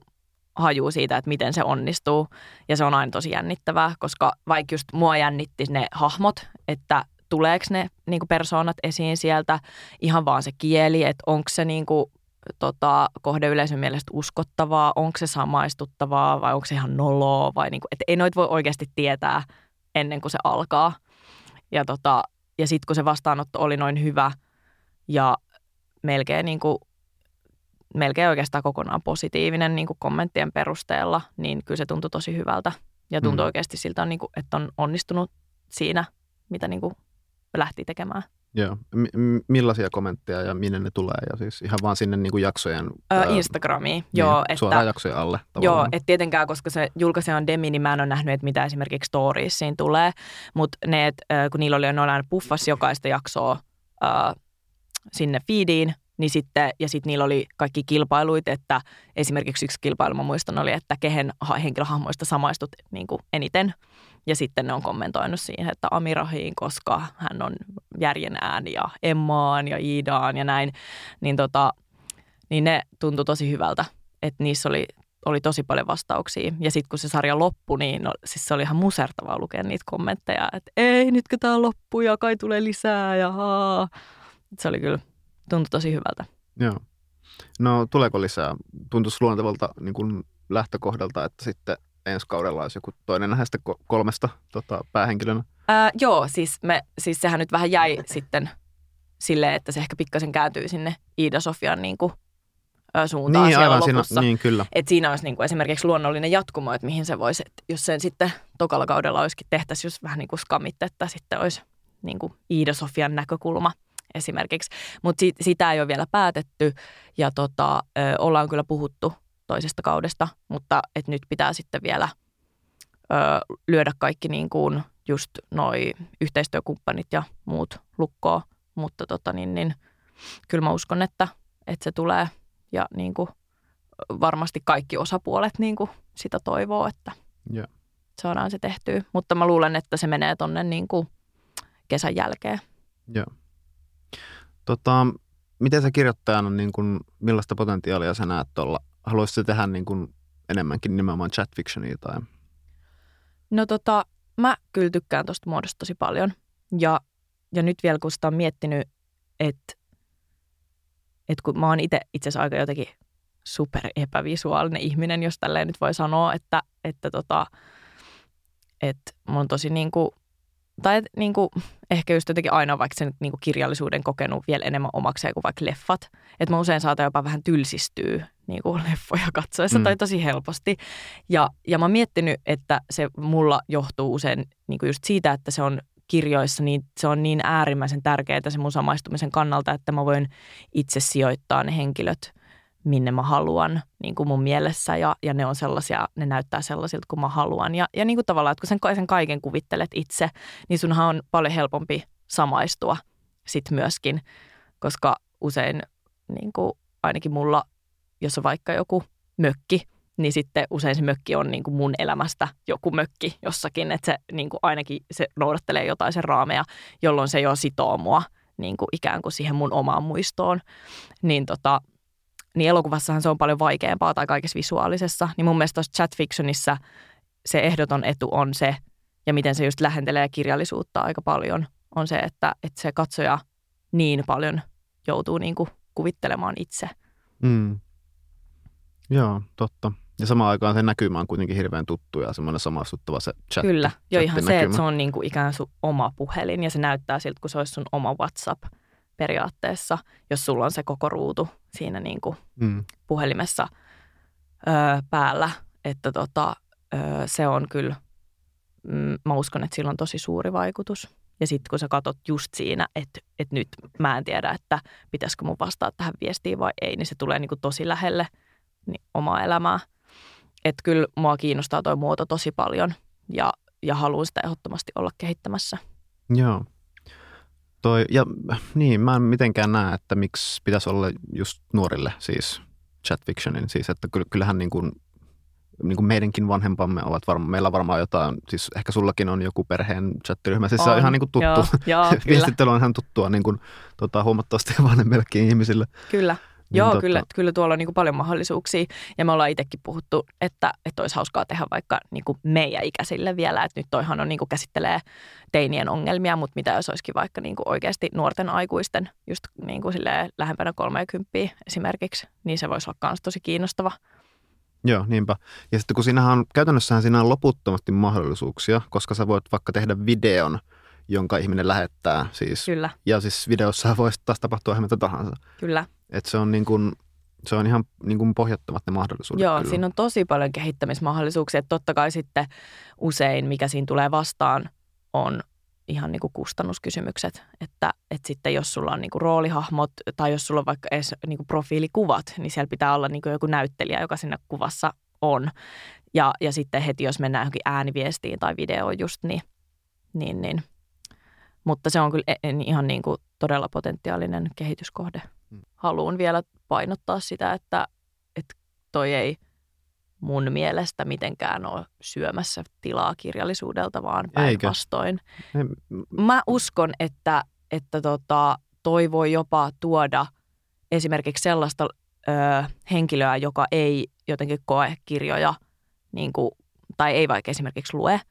hajua siitä, että miten se onnistuu. Ja se on aina tosi jännittävää, koska vaikka just mua jännitti ne hahmot, että tuleeko ne niin kuin persoonat esiin sieltä, ihan vaan se kieli, että onko se niin kuin, tota, kohdeyleisön mielestä uskottavaa, onko se samaistuttavaa vai onko se ihan noloa vai niin kuin, että ei noit voi oikeasti tietää ennen kuin se alkaa. Ja, tota, ja sitten kun se vastaanotto oli noin hyvä ja melkein, niin kuin, melkein oikeastaan kokonaan positiivinen niin kuin kommenttien perusteella, niin kyllä se tuntui tosi hyvältä. Ja tuntui Mm. oikeasti siltä, niin kuin, että on onnistunut siinä, mitä niin kuin lähti tekemään. Joo. M- millaisia kommentteja ja minne ne tulee? Ja siis ihan vaan sinne niin kuin jaksojen... Ää, Instagramiin, niin, joo. Että, Suoraan jaksojen alle Joo, tavallaan. että tietenkään, koska se julkaisija on Demi, niin mä en ole nähnyt, että mitä esimerkiksi storiesiin tulee. Mutta ne, et, kun niillä oli noin puffas jokaista jaksoa äh, sinne feediin, niin sitten, ja sitten niillä oli kaikki kilpailuit, että esimerkiksi yksi kilpailu, mä muistan, oli, että kehen ha- henkilöhahmoista samaistut niin kuin eniten. Ja sitten ne on kommentoinut siihen, että Amirahiin, koska hän on järjen ääni ja Emmaan ja Iidaan ja näin. Niin, tota, niin ne tuntui tosi hyvältä, että niissä oli oli tosi paljon vastauksia. Ja sitten kun se sarja loppui, niin no, siis se oli ihan musertavaa lukea niitä kommentteja, että ei, nytkö tämä loppuu ja kai tulee lisää ja haa. Se oli kyllä, tuntui tosi hyvältä. Joo. No tuleeko lisää? Tuntuisi luontevalta niin kuin lähtökohdalta, että sitten ensi kaudella olisi joku toinen näistä ko- kolmesta tota, päähenkilönä. Ää, joo, siis, me, siis sehän nyt vähän jäi sitten silleen, että se ehkä pikkasen kääntyy sinne Iida-Sofian niin kuin, suuntaan Niin, siellä aivan siinä, lopussa. niin kyllä. Että siinä olisi niin kuin esimerkiksi luonnollinen jatkumo, että mihin se voisi, että jos sen sitten tokalla kaudella olisikin tehtäisiin just vähän niin kuin skamit, että sitten olisi niin kuin Iida-Sofian näkökulma esimerkiksi. Mutta si- sitä ei ole vielä päätetty ja tota, ö, ollaan kyllä puhuttu toisesta kaudesta, mutta et nyt pitää sitten vielä ö, lyödä kaikki niin kuin just noi yhteistyökumppanit ja muut lukkoon. Mutta tota niin, niin kyllä mä uskon, että, että se tulee ja niin kuin varmasti kaikki osapuolet niin kuin sitä toivoo, että Joo. saadaan se tehtyä. Mutta mä luulen, että se menee tonne niin kuin kesän jälkeen. Joo. Tota, miten sä kirjoittajana, niin kuin, millaista potentiaalia sä näet tuolla? Haluaisitko tehdä niin kuin, enemmänkin nimenomaan chat fictionia tai? No tota, mä kyllä tykkään tuosta muodosta tosi paljon. Ja, ja nyt vielä kun sitä on miettinyt, että, että kun mä oon itse itse asiassa aika jotenkin super epävisuaalinen ihminen, jos tälleen nyt voi sanoa, että, että, tota, että mä oon tosi niin kuin, tai et niin kuin, ehkä just jotenkin aina vaikka sen niin kuin kirjallisuuden kokenut vielä enemmän omakseen kuin vaikka leffat. Että mä usein saatan jopa vähän tylsistyä niin kuin leffoja katsoessa Mm. tai tosi helposti. Ja, ja mä oon miettinyt, että se mulla johtuu usein niin kuin just siitä, että se on kirjoissa, niin se on niin äärimmäisen tärkeää se mun samaistumisen kannalta, että mä voin itse sijoittaa ne henkilöt, minne mä haluan niin kuin mun mielessä ja, ja ne on sellaisia, ne näyttää sellaisilta kuin mä haluan. Ja, ja niin kuin tavallaan, että kun sen, sen kaiken kuvittelet itse, niin sunhan on paljon helpompi samaistua sit myöskin, koska usein niin kuin ainakin mulla, jos on vaikka joku mökki, niin sitten usein se mökki on niin kuin mun elämästä joku mökki jossakin, että se niin kuin ainakin se noudattelee jotain sen raameja, jolloin se jo sitoo mua niin kuin ikään kuin siihen mun omaan muistoon. Niin, tota, niin elokuvassahan se on paljon vaikeampaa tai kaikessa visuaalisessa. Niin mun mielestä tuossa chat fictionissa se ehdoton etu on se, ja miten se just lähentelee kirjallisuutta aika paljon, on se, että, että se katsoja niin paljon joutuu niin kuin kuvittelemaan itse. Mm. Joo, totta. Ja samaan aikaan se näkymä on kuitenkin hirveän tuttu ja semmoinen samastuttava se chat. Kyllä, jo ihan se, että se on niin kuin ikään sun oma puhelin ja se näyttää siltä, kun se olisi sun oma WhatsApp. periaatteessa, jos sulla on se koko ruutu siinä niin kuin Mm. puhelimessa ö, päällä, että tota, ö, se on kyllä, mm, mä uskon, että sillä on tosi suuri vaikutus. Ja sitten kun sä katot just siinä, että, että nyt mä en tiedä, että pitäisikö mun vastaa tähän viestiin vai ei, niin se tulee niin kuin tosi lähelle omaa elämää. Että kyllä mua kiinnostaa toi muoto tosi paljon ja, ja haluan sitä ehdottomasti olla kehittämässä. Joo. Toi, ja niin, mä en mitenkään näe, että miksi pitäisi olla just nuorille siis chat fictionin. Siis, että ky- kyllähän niin kuin, niin kuin meidänkin vanhempamme ovat varmaan, meillä on varmaan jotain, siis ehkä sullakin on joku perheen chattiryhmä, siis se on On, ihan niin kuin tuttu. Joo, joo. Viestittely on ihan tuttua niin kuin, tota, huomattavasti vanhemmillekin ihmisille. Kyllä. Niin Joo, tota- kyllä, kyllä tuolla on niin kuin paljon mahdollisuuksia. Ja me ollaan itsekin puhuttu, että, että olisi hauskaa tehdä vaikka niin kuin meidän ikäisille vielä. Että nyt toihan on niin kuin käsittelee teinien ongelmia, mutta mitä jos olisikin vaikka niin kuin oikeasti nuorten aikuisten, just niin kuin lähempänä 30 esimerkiksi, niin se voisi olla myös tosi kiinnostava. Joo, niinpä. Ja sitten kun siinähän on, käytännössähän siinä on loputtomasti mahdollisuuksia, koska sä voit vaikka tehdä videon, jonka ihminen lähettää siis. Kyllä, Ja siis videossa voisi taas tapahtua ihan mitä tahansa. kyllä. Että se on niin kuin, se on ihan niin kuin pohjattomat ne mahdollisuudet. Joo, kyllä. siinä on tosi paljon kehittämismahdollisuuksia. Että totta kai sitten usein, mikä siinä tulee vastaan, on ihan niin kuin kustannuskysymykset. Että, että sitten jos sulla on niin kuin roolihahmot tai jos sulla on vaikka edes niin kuin profiilikuvat, niin siellä pitää olla niin kuin joku näyttelijä, joka siinä kuvassa on. Ja, ja sitten heti, jos mennään johonkin ääniviestiin tai videoon just, niin, niin, niin. Mutta se on kyllä e- e- ihan niin kuin todella potentiaalinen kehityskohde. Haluan vielä painottaa sitä, että, että toi ei mun mielestä mitenkään ole syömässä tilaa kirjallisuudelta, vaan päinvastoin. Mä uskon, että, että tota, toi voi jopa tuoda esimerkiksi sellaista ö, henkilöä, joka ei jotenkin koe kirjoja, niin kuin, tai ei vaikka esimerkiksi lue,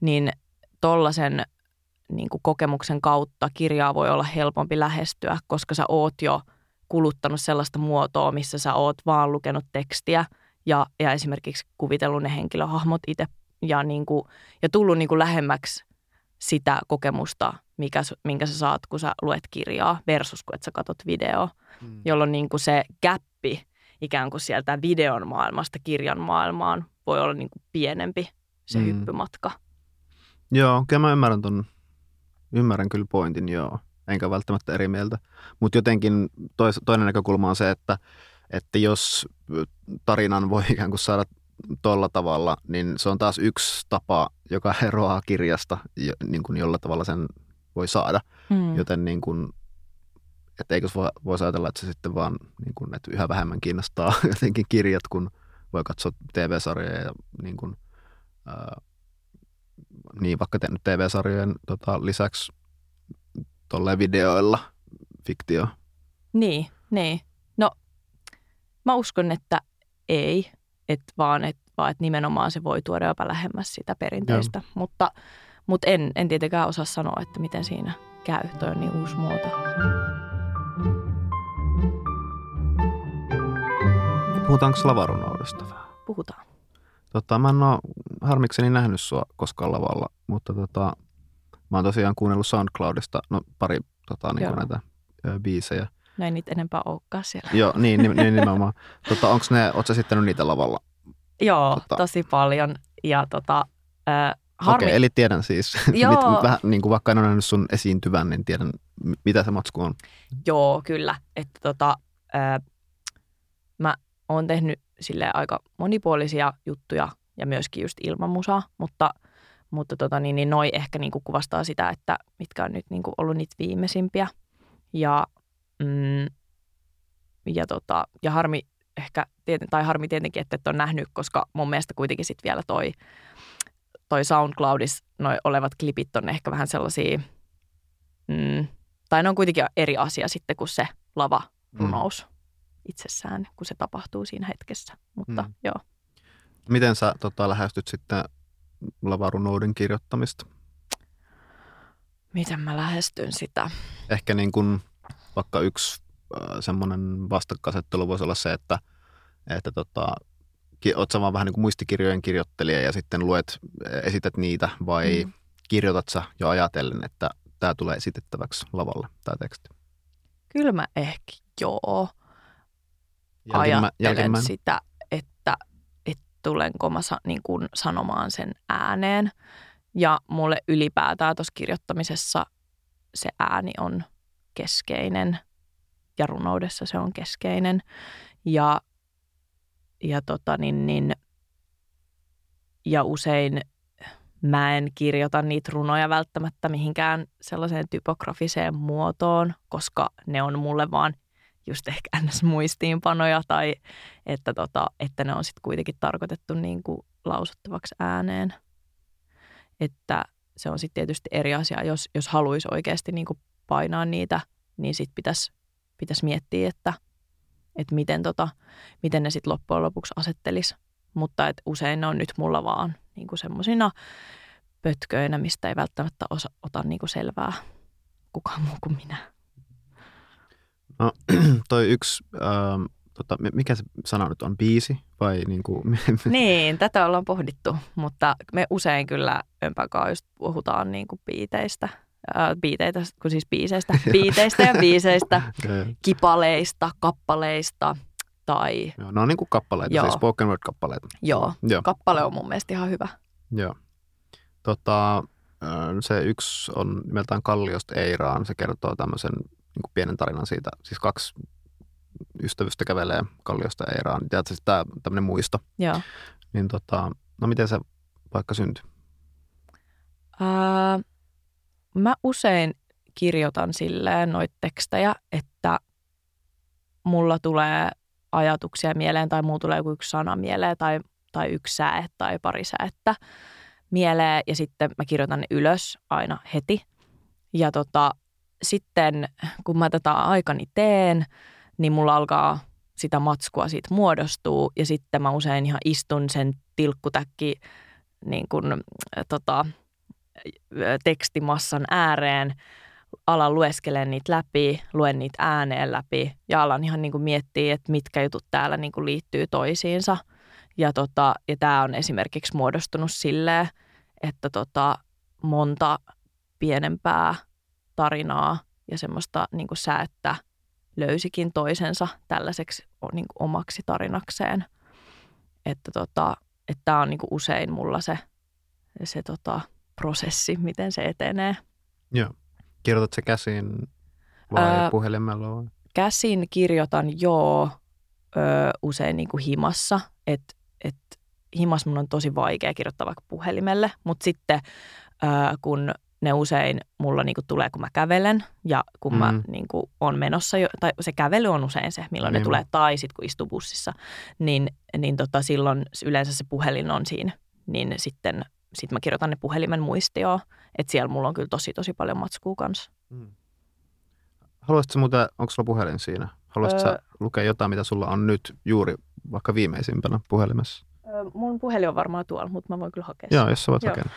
niin tollaisen niin kuin kokemuksen kautta kirjaa voi olla helpompi lähestyä, koska sä oot jo kuluttanut sellaista muotoa, missä sä oot vaan lukenut tekstiä ja, ja esimerkiksi kuvitellut ne henkilöhahmot itse ja, niin kuin, ja tullut niin kuin lähemmäksi sitä kokemusta, mikä, minkä sä saat, kun sä luet kirjaa versus kun et sä katot videoa, Mm. jolloin niin kuin se gappi ikään kuin sieltä videon maailmasta kirjan maailmaan voi olla niin kuin pienempi se mm. hyppymatka. Joo, kyllä mä ymmärrän ton, ymmärrän kyllä pointin, joo. Enkä välttämättä eri mieltä. Mutta jotenkin tois, toinen näkökulma on se, että, että jos tarinan voi ikään kuin saada tolla tavalla, niin se on taas yksi tapa, joka eroaa kirjasta, jo- niin kuin jolla tavalla sen voi saada. Mm. Joten niin kuin, että eikö voi, voisi ajatella, että se sitten vaan niin kuin, että yhä vähemmän kiinnostaa jotenkin kirjat, kun voi katsoa TV-sarjoja ja niin kuin, ää, niin vaikka te, nyt TV-sarjojen tota, lisäksi tolleen videoilla fiktio. Niin, niin. No, mä uskon, että ei, että vaan, että vaan että nimenomaan se voi tuoda jopa lähemmäs sitä perinteistä. Mutta, mutta en, en tietenkään osaa sanoa, että miten siinä käy. Toi on niin uusi muoto. Puhutaanko lavarunoudesta vähän? Puhutaan. Tota, mä en ole harmikseni nähnyt sua koskaan lavalla, mutta tota, mä oon tosiaan kuunnellut SoundCloudista no, pari tota, niin Joo. näitä ö, biisejä. No ei niitä enempää olekaan siellä. Joo, niin, niin, niin nimenomaan. Tota, onks ne, oot sä esittänyt niitä lavalla? Joo, Tota- tosi paljon. Ja tota, äh, harmi, Okei, eli tiedän siis. Joo. Mit, vähän, niin kuin vaikka en ole nähnyt sun esiintyvän, niin tiedän, mitä se matsku on. Joo, kyllä. Että tota, ää, mä oon tehnyt sille aika monipuolisia juttuja ja myöskin just ilman musaa, mutta, mutta tota, niin, niin noi ehkä niinku kuvastaa sitä, että mitkä on nyt niinku ollut niitä viimeisimpiä. Ja, mm, ja, tota, ja harmi ehkä, tai harmi tietenkin, että et on nähnyt, koska mun mielestä kuitenkin sit vielä toi, toi SoundCloudissa noi olevat klipit on ehkä vähän sellaisia, mm, tai ne on kuitenkin eri asia sitten kuin se lava runous mm. itsessään, kun se tapahtuu siinä hetkessä. Mutta Mm. mm. joo. Miten sä tota, lähestyt sitten lavarunouden kirjoittamista? Miten mä lähestyn sitä? Ehkä niin kuin vaikka yksi äh, semmoinen vastakkainasettelu voisi olla se, että, että tota, oot sä vaan vähän niin kuin muistikirjojen kirjoittelija ja sitten luet, esität niitä vai mm. Kirjoitat sä jo ajatellen, että tämä tulee esitettäväksi lavalle, tämä teksti? Kyllä mä ehkä joo Jälkimä, ajattelen sitä, tulenko mä sa, niin kuin sanomaan sen ääneen. Ja mulle ylipäätään tuossa kirjoittamisessa se ääni on keskeinen ja runoudessa se on keskeinen. Ja, ja, tota, niin, niin, ja usein mä en kirjoita niitä runoja välttämättä mihinkään sellaiseen typografiseen muotoon, koska ne on mulle vaan just ehkä ns-muistiinpanoja tai että, tota, että ne on sitten kuitenkin tarkoitettu niin kuin lausuttavaksi ääneen. Että se on sitten tietysti eri asia, jos, jos haluaisi oikeasti niin kuin painaa niitä, niin sitten pitäisi pitäis miettiä, että, että miten, tota, miten ne sitten loppujen lopuksi asettelisi. Mutta et usein ne on nyt mulla vaan niin semmoisina pötköinä, mistä ei välttämättä osa, ota niin kuin selvää kukaan muu kuin minä. No, toi yksi, ähm, tota, mi- mikä se sana nyt on, biisi vai niin kuin, Niin, tätä ollaan pohdittu, mutta me usein kyllä Ömpäkaa just puhutaan niin kuin biiteistä, ää, biiteitä, kun siis biiseistä, biiteistä ja biiseistä, kipaleista, kappaleista tai Joo, ne on niin kuin kappaleita, Joo. siis spoken word kappaleita. joo, Joo, kappale on mun mielestä ihan hyvä. joo. Tota, äh, se yksi on nimeltään Kalliosta Eiraan. Se kertoo tämmöisen niin kuin pienen tarinan siitä. Siis kaksi ystävystä kävelee Kalliosta Eiraan. Tiedätkö, siis tämä tämmöinen muisto. Joo. Niin tota, no miten se vaikka syntyi? Ää, mä usein kirjoitan silleen noita tekstejä, että mulla tulee ajatuksia mieleen tai mulla tulee joku yksi sana mieleen tai, tai yksi säe tai pari säettä mieleen ja sitten mä kirjoitan ne ylös aina heti. Ja tota, sitten kun mä tätä aikani teen, niin mulla alkaa sitä matskua siitä muodostuu ja sitten mä usein ihan istun sen tilkkutäkki niin kuin, äh, tota, tekstimassan ääreen, alan lueskelen niitä läpi, luen niitä ääneen läpi ja alan ihan niin kuin miettiä, että mitkä jutut täällä niin kuin liittyy toisiinsa. Ja, tota, ja tämä on esimerkiksi muodostunut silleen, että tota, monta pienempää tarinaa ja semmoista niin kuin säättä löysikin toisensa tällaiseksi niin kuin omaksi tarinakseen. Että tota, että tämä on niin kuin usein mulla se, se tota, prosessi, miten se etenee. Joo. Kirjoitat se käsin vai Ää, puhelimella vai? Käsin kirjoitan joo ö, usein niin kuin himassa, että et, himas mun on tosi vaikea kirjoittaa vaikka puhelimelle, mutta sitten ö, kun ne usein mulla niin kuin tulee, kun mä kävelen ja kun mm. mä Mm. niin kuin on menossa, jo, tai se kävely on usein se, milloin Niin. ne tulee, tai sitten kun istuu bussissa, niin, niin tota, silloin yleensä se puhelin on siinä, niin sitten sit mä kirjoitan ne puhelimen muistioon, että siellä mulla on kyllä tosi tosi paljon matskua kanssa. Haluaisitko muuten, onko sulla puhelin siinä? Haluaisitko Öö. sä lukea jotain, mitä sulla on nyt juuri vaikka viimeisimpänä puhelimessa? Ö, mun puhelin on varmaan tuolla, mutta mä voin kyllä hakea Joo, sen. jos sä voit Joo. hakea.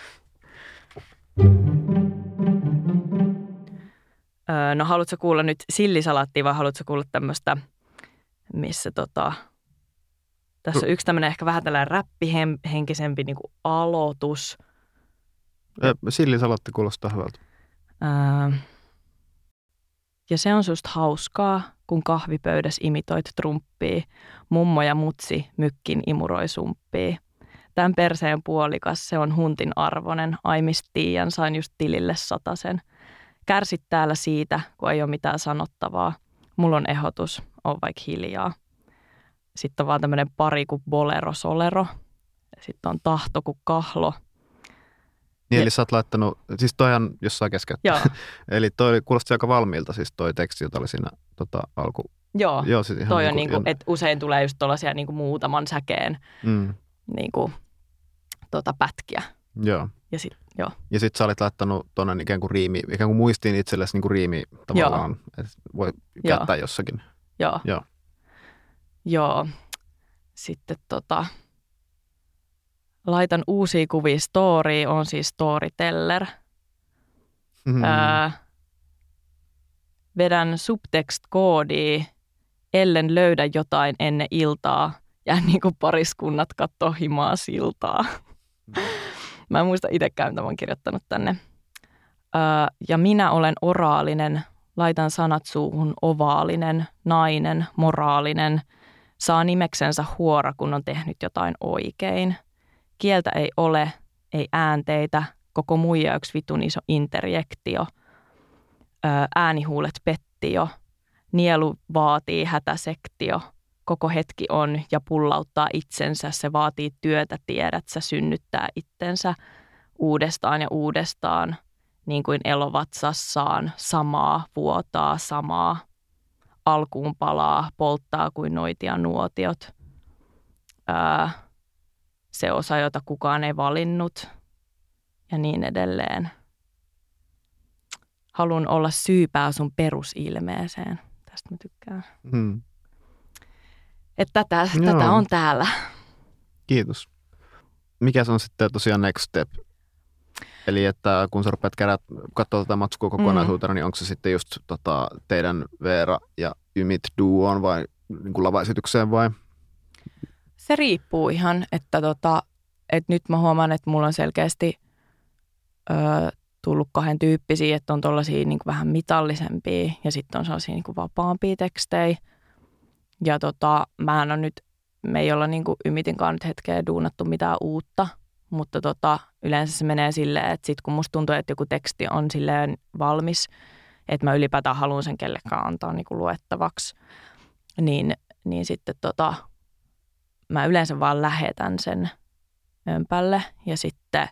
Öö, no haluatko kuulla nyt sillisalaattia vai haluatko kuulla tämmöistä, missä tota, tässä on yksi tämmöinen ehkä vähän tällainen räppihenkisempi niin kuin aloitus. Ö, Sillisalotti kuulostaa hyvältä. Öö, ja se on susta hauskaa, kun kahvipöydässä imitoit trumppia. Mummo ja mutsi mykkin imuroi sumppia. Tämän perseen puolikas, se on huntin arvonen. Aimist tiiän, sain just tilille satasen. Kärsit täällä siitä, kun ei ole mitään sanottavaa. Mulla on ehdotus, on vaikka hiljaa. Sitten on vaan tämmöinen pari kuin bolero solero. Sitten on tahto kuin kahlo. Niin, Ja- eli sä oot laittanut, siis toihan, jos saa keskeyttää. Joo, Eli toi kuulosti aika valmiilta, siis toi teksti, jota oli siinä tota, alku. joo. Joo, siis ihan Toi niin on niinku, että usein tulee just tuollaisia niinku muutaman säkeen mm, niinku, tota pätkiä. joo. Ja sit, joo. Ja sit sä olit laittanut tonne ikään kuin riimi, ikään kuin muistiin itsellesi niin kuin riimi tavallaan, että voi Joo. käyttää jossakin. Joo. Joo. Joo. Sitten tota, laitan uusia kuvia storyin, on siis storyteller. Mm. Ää, vedän subtext-koodia, ellen löydä jotain ennen iltaa. Ja niin kuin pariskunnat kattoo himaa siltaa. Mä en muista itsekään, mitä mä oon kirjoittanut tänne. Ää, ja minä olen oraalinen, laitan sanat suuhun ovaalinen, nainen, moraalinen, saa nimeksensä huora, kun on tehnyt jotain oikein. Kieltä ei ole, ei äänteitä, koko muija yksi vitun iso interjektio. äänihuulet petti jo, nielu vaatii hätäsektio, koko hetki on ja pullauttaa itsensä, se vaatii työtä, tiedät, sä synnyttää itsensä uudestaan ja uudestaan, niin kuin elovatsassaan, samaa vuotaa, samaa, alkuun palaa, polttaa kuin noitia nuotiot. Ää, se osa, jota kukaan ei valinnut ja niin edelleen. Haluan olla syypää sun perusilmeeseen. Tästä mä tykkään. Hmm. Että tätä, tätä on täällä. Kiitos. Mikä se on sitten tosiaan next step? Eli että kun sä rupeat kerät, katsoa tätä matskua kokonaisuutena, mm. niin onko se sitten just tota, teidän Veera ja Ymit duoon vai niin kuin lavaesitykseen vai? Se riippuu ihan, että tota, et nyt mä huomaan, että mulla on selkeästi ö, tullut kahden tyyppisiä, että on tuollaisia niin vähän mitallisempia ja sitten on sellaisia niin vapaampia tekstejä. Ja tota, mä en ole nyt, me ei olla niin kuin Ymitinkaan nyt hetkeä duunattu mitään uutta, mutta tota, yleensä se menee silleen, että sit kun musta tuntuu, että joku teksti on silleen valmis, että mä ylipäätään haluan sen kellekään antaa niin luettavaksi, niin, niin sitten tota, mä yleensä vaan lähetän sen ömpälle ja sitten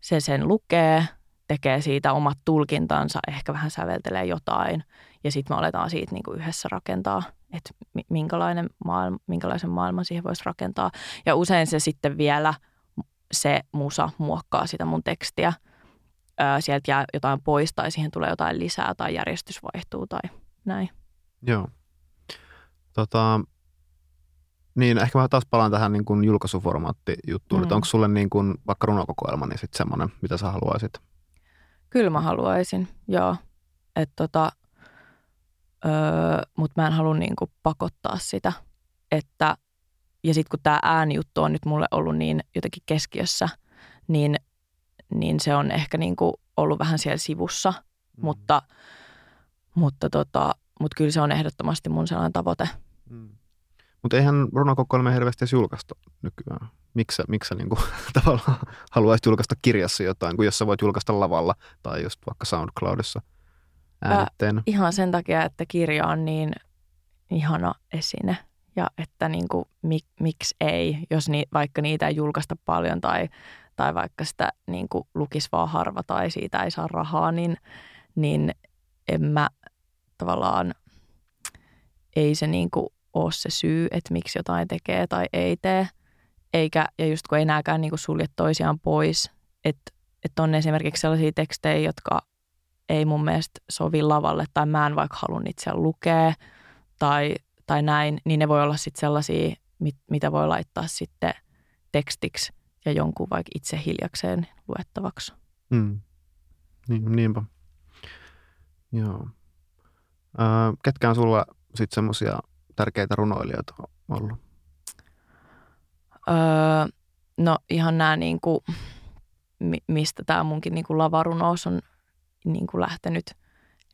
se sen lukee, tekee siitä omat tulkintansa, ehkä vähän säveltelee jotain ja sitten me aletaan siitä niin yhdessä rakentaa, että minkälainen maailma, minkälaisen maailman siihen voisi rakentaa. Ja usein se sitten vielä se musa muokkaa sitä mun tekstiä. sieltä jää jotain pois tai siihen tulee jotain lisää tai järjestys vaihtuu tai näin. Joo. Tota, niin, ehkä mä taas palaan tähän niin kuin julkaisuformaattijuttuun. Mm. Onko sulle niin kuin, vaikka runokokoelma, niin sitten semmoinen, mitä sä haluaisit? Kyllä mä haluaisin, joo. Et tota, öö, Mutta mä en halua niin kuin pakottaa sitä. Että, ja sitten kun tämä äänijuttu on nyt mulle ollut niin jotenkin keskiössä, niin, niin se on ehkä niin kuin ollut vähän siellä sivussa. Mm. Mutta, mutta, tota, mutta kyllä se on ehdottomasti mun sellainen tavoite. Mm. Mutta eihän runokokoelma hirveästi edes julkaista nykyään. Miksi miksi sä niinku, tavallaan haluaisit julkaista kirjassa jotain, kun jos sä voit julkaista lavalla tai just vaikka SoundCloudissa äänitteenä? Ihan sen takia, että kirja on niin ihana esine ja että niinku, mik, miksi ei, jos ni, vaikka niitä ei julkaista paljon tai, tai vaikka sitä niinku, lukisi vaan harva tai siitä ei saa rahaa, niin, niin en mä tavallaan, ei se niinku ole se syy, että miksi jotain tekee tai ei tee. Eikä, ja just kun ei nääkään niin sulje toisiaan pois, että, että on esimerkiksi sellaisia tekstejä, jotka ei mun mielestä sovi lavalle tai mä en vaikka halua itse lukea tai, tai näin, niin ne voi olla sitten sellaisia, mit, mitä voi laittaa sitten tekstiksi ja jonkun vaikka itse hiljakseen luettavaksi. Mm. Niin, niinpä. Joo. Öö, ketkä on sulla sitten semmoisia tärkeitä runoilijoita ollut? Öö, no ihan nämä, niin kuin, mistä tämä munkin niin kuin lavarunous on niin kuin lähtenyt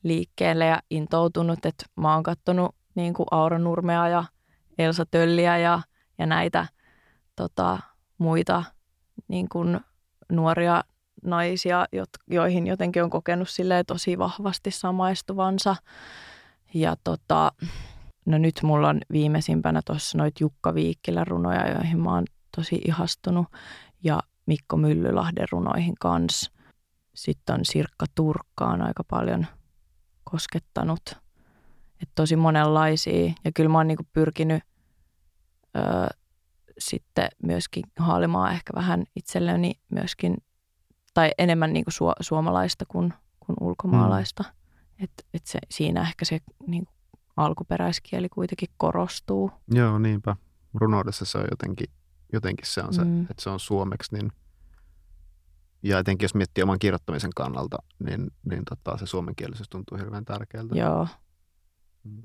liikkeelle ja intoutunut. Että mä oon katsonut niin kuin Aura Nurmea ja Elsa Tölliä ja, ja näitä tota, muita niin kuin nuoria naisia, joihin jotenkin on kokenut tosi vahvasti samaistuvansa. Ja tota, No nyt mulla on viimeisimpänä tuossa noit Jukka Viikkilän runoja, joihin mä oon tosi ihastunut. Ja Mikko Myllylahden runoihin kanssa. Sitten on Sirkka Turkkaan aika paljon koskettanut. Et tosi monenlaisia. Ja kyllä mä oon niinku pyrkinyt öö, sitten myöskin haalimaan ehkä vähän itselleni myöskin, tai enemmän niinku su- suomalaista kuin, kuin ulkomaalaista. Mm. Että et se, siinä ehkä se niinku alkuperäiskieli kuitenkin korostuu. Joo, niinpä. Runoudessa se on jotenkin, jotenkin se on se, mm. että se on suomeksi, niin ja etenkin jos miettii oman kirjoittamisen kannalta, niin, niin tota, se suomenkielisyys tuntuu hirveän tärkeältä. Joo. Mm.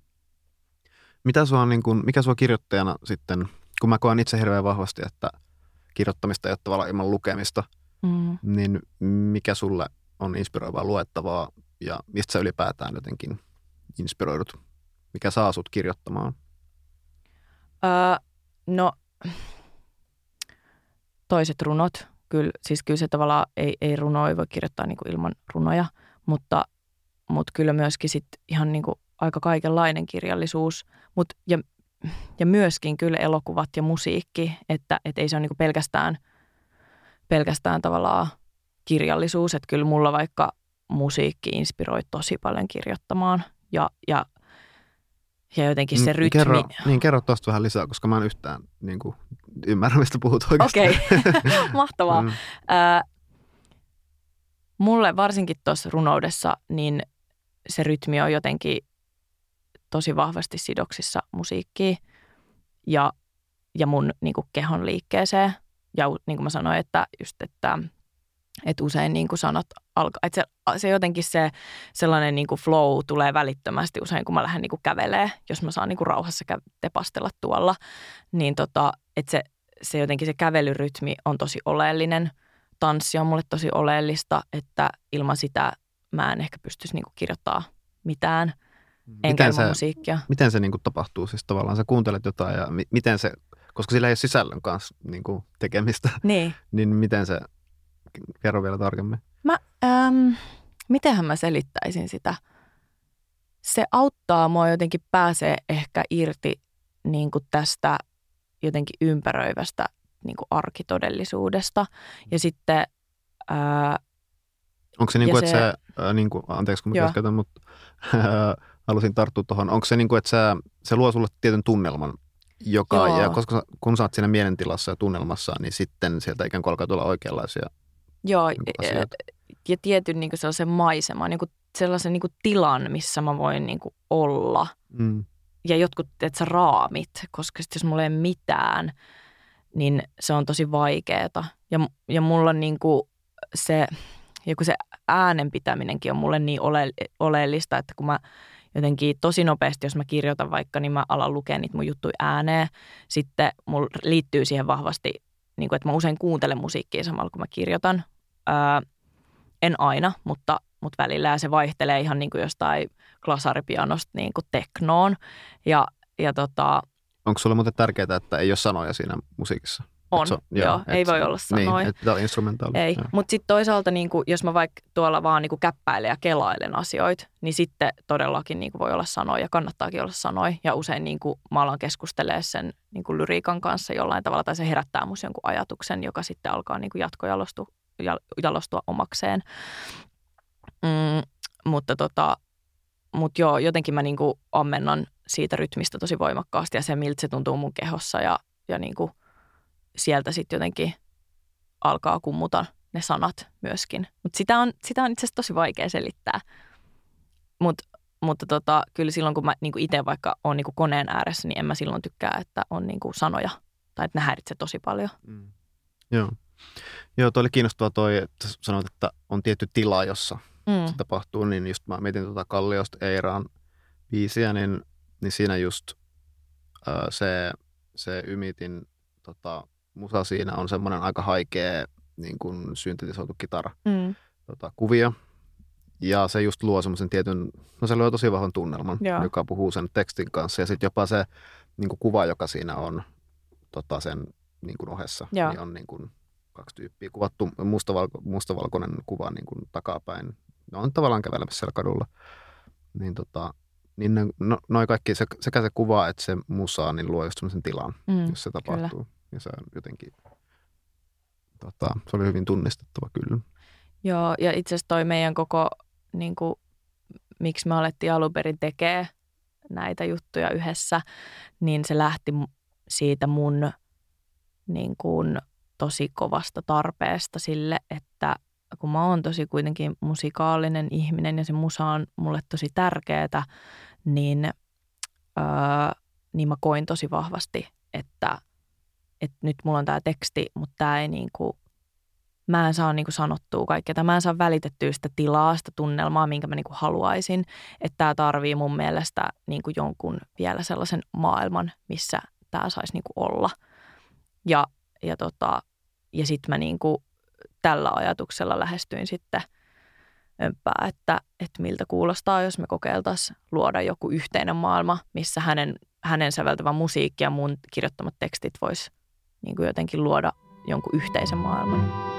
Mitä sua, niin kun, mikä sua kirjoittajana sitten, kun mä koen itse hirveän vahvasti, että kirjoittamista ei ole tavallaan ilman lukemista, mm. niin mikä sulle on inspiroivaa luettavaa ja mistä sä ylipäätään jotenkin inspiroidut? Mikä saa sut kirjoittamaan? Öö, no, toiset runot. Kyllä, siis kyllä se tavallaan ei, ei runoa voi kirjoittaa niin kuin ilman runoja, mutta, mutta kyllä myöskin sit ihan niin kuin aika kaikenlainen kirjallisuus. Mut, ja, ja myöskin kyllä elokuvat ja musiikki, että et ei se ole niin kuin pelkästään, pelkästään tavallaan kirjallisuus. Että kyllä mulla vaikka musiikki inspiroi tosi paljon kirjoittamaan ja, ja ja jotenkin se mm, rytmi. Kerro, niin, kerro tuosta vähän lisää, koska mä en yhtään niin kuin, ymmärrä, mistä puhut oikeasti. Okei, okay. mahtavaa. Mm. Äh, mulle varsinkin tuossa runoudessa, niin se rytmi on jotenkin tosi vahvasti sidoksissa musiikkiin ja, ja mun niin kuin kehon liikkeeseen. Ja niin kuin mä sanoin, että just, että – että usein niin kuin sanot alkaa, että se, se jotenkin se sellainen niin kuin flow tulee välittömästi usein, kun mä lähden niin kuin kävelee, jos mä saan niin kuin rauhassa tepastella tuolla, niin tota, että se, se jotenkin se kävelyrytmi on tosi oleellinen. Tanssi on mulle tosi oleellista, että ilman sitä mä en ehkä pystyisi niin kuin kirjoittaa mitään, enkä miten se, musiikkia. Miten se niin kuin tapahtuu? Siis tavallaan sä kuuntelet jotain ja mi- miten se, koska sillä ei ole sisällön kanssa niin kuin tekemistä, niin. niin miten se Kerro vielä tarkemmin. Mä, ähm, mitenhän mä selittäisin sitä? Se auttaa mua jotenkin pääsee ehkä irti niin kuin tästä jotenkin ympäröivästä niin kuin arkitodellisuudesta. Ja sitten... Ää, Onko se niin kuin, se, että se, ää, niin kuin, anteeksi kun mä keskeytän, mutta ää, halusin tarttua tuohon. Onko se niin kuin, että se, se luo sulle tietyn tunnelman, joka, Joo. ja koska kun sä oot siinä mielentilassa ja tunnelmassa, niin sitten sieltä ikään kuin alkaa tulla oikeanlaisia Joo, niin ja tietyn niin sellaisen maiseman, niin kuin sellaisen niin kuin tilan, missä mä voin niin kuin olla. Mm. Ja jotkut, että sä raamit, koska sit jos mulla ei ole mitään, niin se on tosi vaikeeta. Ja, ja mulla niin kuin se, joku se äänen pitäminenkin on mulle niin ole, oleellista, että kun mä jotenkin tosi nopeasti, jos mä kirjoitan vaikka, niin mä alan lukea niitä mun juttuja ääneen. Sitten mulla liittyy siihen vahvasti niin kuin, että mä usein kuuntelen musiikkia samalla kun mä kirjoitan. Ää, en aina, mutta, mutta välillä ja se vaihtelee ihan niin kuin jostain klasaripianosta niin kuin teknoon. Ja, ja tota, Onko sulle muuten tärkeää, että ei ole sanoja siinä musiikissa? On, so, joo, joo et, ei voi olla sanoja. Niin, että instrumentaali. Ei, mutta sitten toisaalta niin kuin, jos mä vaikka tuolla vaan niin kuin käppäilen ja kelailen asioita, niin sitten todellakin niin kuin voi olla sanoja, kannattaakin olla sanoja. Ja usein niin kuin, mä alan keskustelemaan sen niin kuin lyriikan kanssa jollain tavalla, tai se herättää musta jonkun ajatuksen, joka sitten alkaa niin kuin jatkojalostua jalostua omakseen. Mm, mutta tota, mut joo, jotenkin mä niinku ammennan siitä rytmistä tosi voimakkaasti ja se, miltä se tuntuu mun kehossa ja, ja niinku sieltä sitten jotenkin alkaa kummuta ne sanat myöskin. Mutta sitä on, sitä on itse asiassa tosi vaikea selittää. Mut, mutta tota, kyllä silloin, kun mä niinku itse vaikka on niinku koneen ääressä, niin en mä silloin tykkää, että on niinku sanoja tai että ne häiritsee tosi paljon. Mm. Joo. Joo, toi oli kiinnostavaa toi, että sanoit, että on tietty tila, jossa mm. se tapahtuu, niin just mä mietin tuota Kalliosta Eiraan biisiä, niin, niin siinä just äh, se, se Ymitin tota, musa siinä on semmoinen aika haikea niin kuin syntetisoitu kitara mm. tota, kuvio. Ja se just luo semmoisen tietyn, no se luo tosi vahvan tunnelman, Joo. joka puhuu sen tekstin kanssa. Ja sitten jopa se niin kuin kuva, joka siinä on tota, sen niin kuin ohessa, Joo. niin on niin kuin kaksi tyyppiä kuvattu, mustavalko, mustavalkoinen kuva niin kuin takapäin. Ne on tavallaan kävelemässä siellä kadulla. Niin, tota, niin ne, no, noi kaikki, se, sekä se kuva että se musa, niin luo just sellaisen tilan, mm, jos se tapahtuu. Kyllä. Ja se on jotenkin, tota, se oli hyvin tunnistettava kyllä. Joo, ja itse asiassa toi meidän koko, niin kuin, miksi me alettiin alun perin tekee näitä juttuja yhdessä, niin se lähti siitä mun niin kuin, tosi kovasta tarpeesta sille, että kun mä oon tosi kuitenkin musikaalinen ihminen ja se musa on mulle tosi tärkeää, niin, öö, niin mä koin tosi vahvasti, että, että nyt mulla on tämä teksti, mutta tämä ei niinku, mä en saa niinku sanottua kaikkea, mä en saa välitettyä sitä tilaa, sitä tunnelmaa, minkä mä niinku haluaisin, että tämä tarvii mun mielestä niinku jonkun vielä sellaisen maailman, missä tämä saisi niinku olla. Ja, ja tota, ja sitten mä niin kuin tällä ajatuksella lähestyin sitten hömppää, että, että miltä kuulostaa, jos me kokeiltaisiin luoda joku yhteinen maailma, missä hänen, hänen säveltävä musiikki ja mun kirjoittamat tekstit vois niin kuin jotenkin luoda jonkun yhteisen maailman.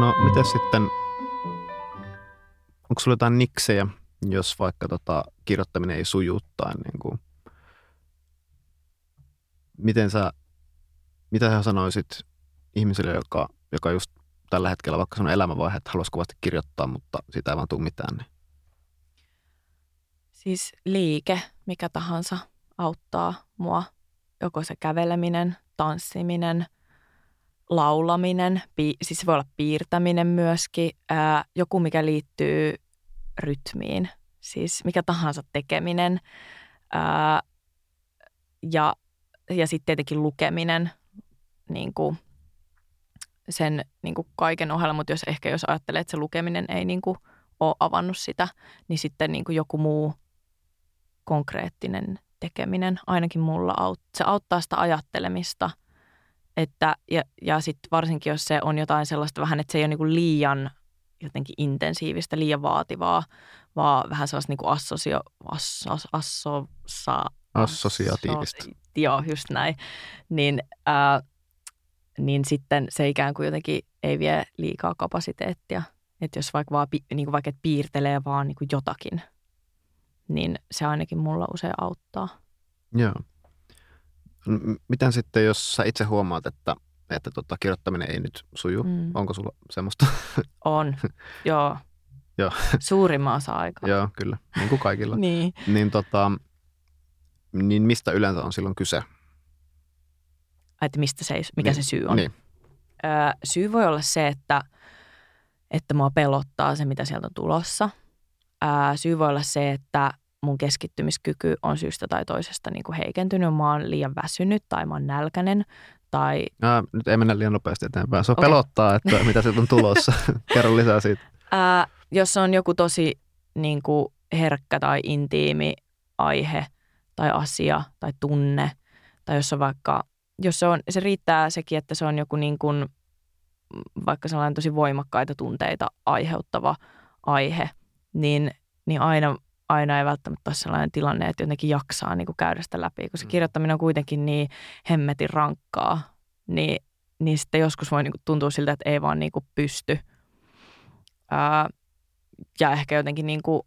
No, miten sitten, onko sulla jotain niksejä, jos vaikka tota, kirjoittaminen ei suju tai niin kuin, miten sä, mitä sä sanoisit ihmiselle, joka, joka just tällä hetkellä vaikka sun elämänvaihe, että haluaisi kovasti kirjoittaa, mutta sitä ei vaan tule mitään. Niin. Siis liike, mikä tahansa, auttaa mua. Joko se käveleminen, tanssiminen, laulaminen, pi- siis se voi olla piirtäminen myöskin, ää, joku mikä liittyy rytmiin, siis mikä tahansa tekeminen. Ää, ja ja sitten tietenkin lukeminen niin kuin sen niin kuin kaiken ohella, mutta jos ehkä jos ajattelee, että se lukeminen ei niin kuin ole avannut sitä, niin sitten niin kuin joku muu konkreettinen tekeminen ainakin mulla aut, se auttaa sitä ajattelemista. Että, ja ja sitten varsinkin, jos se on jotain sellaista vähän, että se ei ole niin kuin liian jotenkin intensiivistä, liian vaativaa, vaan vähän sellaista niin kuin assosio, asso, asso, Assosiatiivista. So, joo, just näin. Niin, ää, niin sitten se ikään kuin jotenkin ei vie liikaa kapasiteettia. Että jos vaikka, vaan, niin kuin vaikka et piirtelee vaan niin kuin jotakin, niin se ainakin mulla usein auttaa. Joo. Miten sitten, jos sä itse huomaat, että, että tota, kirjoittaminen ei nyt suju, mm. onko sulla semmoista? On, joo. joo. Suurimman osa aikaa. joo, kyllä, niin kuin kaikilla. niin. Niin tota, niin mistä yleensä on silloin kyse? Että mistä se, mikä niin, se syy on? Niin. Öö, syy voi olla se, että, että mua pelottaa se, mitä sieltä on tulossa. Öö, syy voi olla se, että mun keskittymiskyky on syystä tai toisesta niin kuin heikentynyt. Mä oon liian väsynyt tai mä oon nälkänen. Tai... Ää, nyt ei mennä liian nopeasti eteenpäin. Se on okay. pelottaa, että mitä sieltä on tulossa. Kerro lisää siitä. Ää, jos on joku tosi niin kuin herkkä tai intiimi aihe, tai asia tai tunne, tai jos on vaikka, jos se, on, se riittää sekin, että se on joku niin kuin, vaikka sellainen tosi voimakkaita tunteita aiheuttava aihe, niin, niin aina, aina ei välttämättä ole sellainen tilanne, että jotenkin jaksaa niin kuin käydä sitä läpi, kun se mm. kirjoittaminen on kuitenkin niin hemmetin rankkaa, niin, niin sitten joskus voi niin kuin tuntua siltä, että ei vaan niin kuin pysty. Ää, ja ehkä jotenkin niin kuin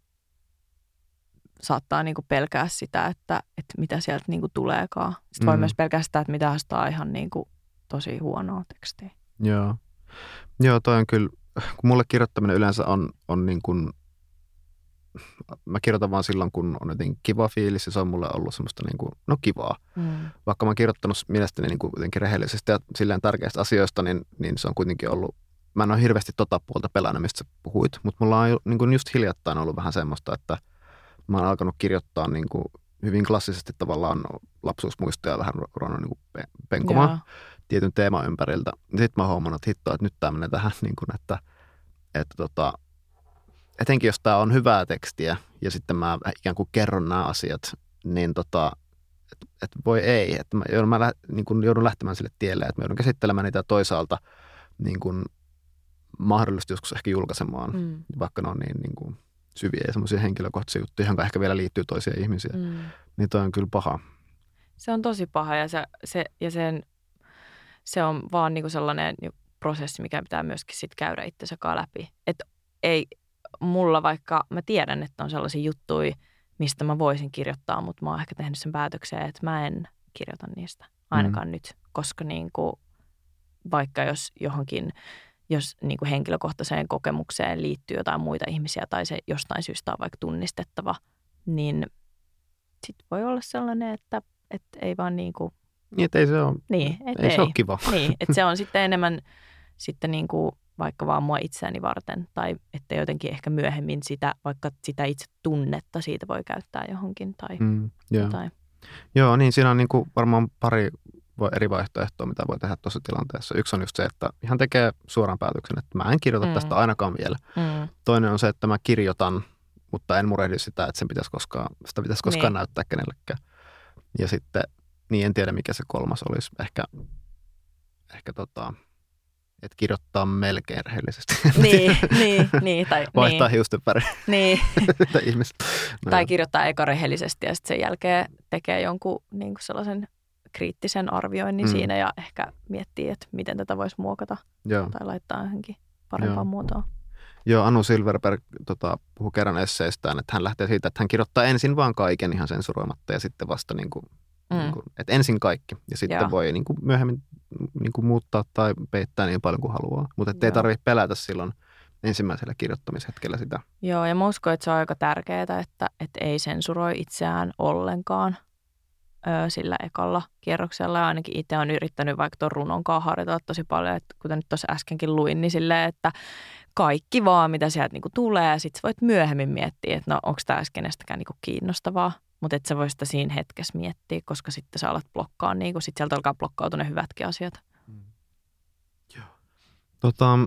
saattaa niinku pelkää sitä, että, että mitä sieltä niinku tuleekaan. Sitten voi mm. myös pelkää sitä, että mitä sitä ihan niinku tosi huonoa tekstiä. Joo. Joo, toi on kyllä, kun mulle kirjoittaminen yleensä on, on niin kuin, mä kirjoitan vaan silloin, kun on jotenkin kiva fiilis ja se on mulle ollut semmoista niin kuin, no kivaa. Mm. Vaikka mä oon kirjoittanut mielestäni niin kuin jotenkin rehellisesti ja silleen tärkeistä asioista, niin, niin se on kuitenkin ollut, mä en ole hirveästi tota puolta pelännyt, mistä sä puhuit, mutta mulla on niin kuin just hiljattain ollut vähän semmoista, että – mä oon alkanut kirjoittaa niin kuin hyvin klassisesti tavallaan lapsuusmuistoja vähän ruvennut niin kuin penkomaan Jaa. tietyn teeman ympäriltä. Sitten mä huomannut, että hitto, että nyt tämä menee tähän, niin kuin, että, että tota, etenkin jos tämä on hyvää tekstiä ja sitten mä ikään kuin kerron nämä asiat, niin tota, että et voi ei, että mä joudun, mä lä, niin kuin joudun lähtemään sille tielle, että mä joudun käsittelemään niitä toisaalta niin kuin mahdollisesti joskus ehkä julkaisemaan, mm. vaikka ne on niin, niin kuin syviä ja semmoisia henkilökohtaisia juttuja, johon ehkä vielä liittyy toisia ihmisiä. Mm. Niin toi on kyllä paha. Se on tosi paha ja se, se, ja sen, se on vaan niinku sellainen prosessi, mikä pitää myöskin sit käydä itsensä läpi. Että ei mulla vaikka, mä tiedän, että on sellaisia juttuja, mistä mä voisin kirjoittaa, mutta mä oon ehkä tehnyt sen päätöksen, että mä en kirjoita niistä ainakaan mm. nyt, koska niinku, vaikka jos johonkin jos niin kuin henkilökohtaiseen kokemukseen liittyy jotain muita ihmisiä tai se jostain syystä on vaikka tunnistettava, niin sitten voi olla sellainen, että, että ei vaan niin kuin... Niin, että ei se ole, niin, et ei, ei. se ole kiva. Niin, että se on sitten enemmän sitten niin kuin vaikka vaan mua itseäni varten tai että jotenkin ehkä myöhemmin sitä, vaikka sitä itse tunnetta siitä voi käyttää johonkin tai mm, joo. jotain. Joo, niin siinä on niin kuin varmaan pari eri vaihtoehtoa, mitä voi tehdä tuossa tilanteessa. Yksi on just se, että ihan tekee suoran päätöksen, että mä en kirjoita mm. tästä ainakaan vielä. Mm. Toinen on se, että mä kirjoitan, mutta en murehdi sitä, että sen pitäisi koskaan, sitä pitäisi koskaan niin. näyttää kenellekään. Ja sitten niin en tiedä mikä se kolmas olisi. Ehkä, ehkä tota, että kirjoittaa melkein rehellisesti. Niin, niin, niin. Tai, Vaihtaa niin, hiusten väri. niin. tai ihmiset. No tai kirjoittaa eka rehellisesti ja sitten sen jälkeen tekee jonkun niin kuin sellaisen kriittisen arvioinnin Mm. mm. siinä ja ehkä miettii, että miten tätä voisi muokata Joo. tai laittaa johonkin parempaan Joo. muotoon. Joo, Anu Silverberg tota, puhui kerran esseistään, että hän lähtee siitä, että hän kirjoittaa ensin vaan kaiken ihan sensuroimatta ja sitten vasta niin kuin, mm. niin Mm. kuin, että ensin kaikki ja sitten Joo. voi niin kuin myöhemmin niin kuin muuttaa tai peittää niin paljon kuin haluaa. Mutta ei tarvitse pelätä silloin ensimmäisellä kirjoittamishetkellä sitä. Joo, ja mä uskon, että se on aika tärkeää, että, että ei sensuroi itseään ollenkaan ö, sillä ekalla kierroksella. Ja ainakin itse on yrittänyt vaikka tuon runonkaan harjoitella tosi paljon, että kuten nyt tuossa äskenkin luin, niin silleen, että kaikki vaan, mitä sieltä niinku tulee, ja sitten voit myöhemmin miettiä, että no onko tämä kenestäkään niinku kiinnostavaa, mutta et sä voi sitä siinä hetkessä miettiä, koska sitten sä alat blokkaa, niinku, sitten sieltä alkaa blokkautua ne hyvätkin asiat. Tota,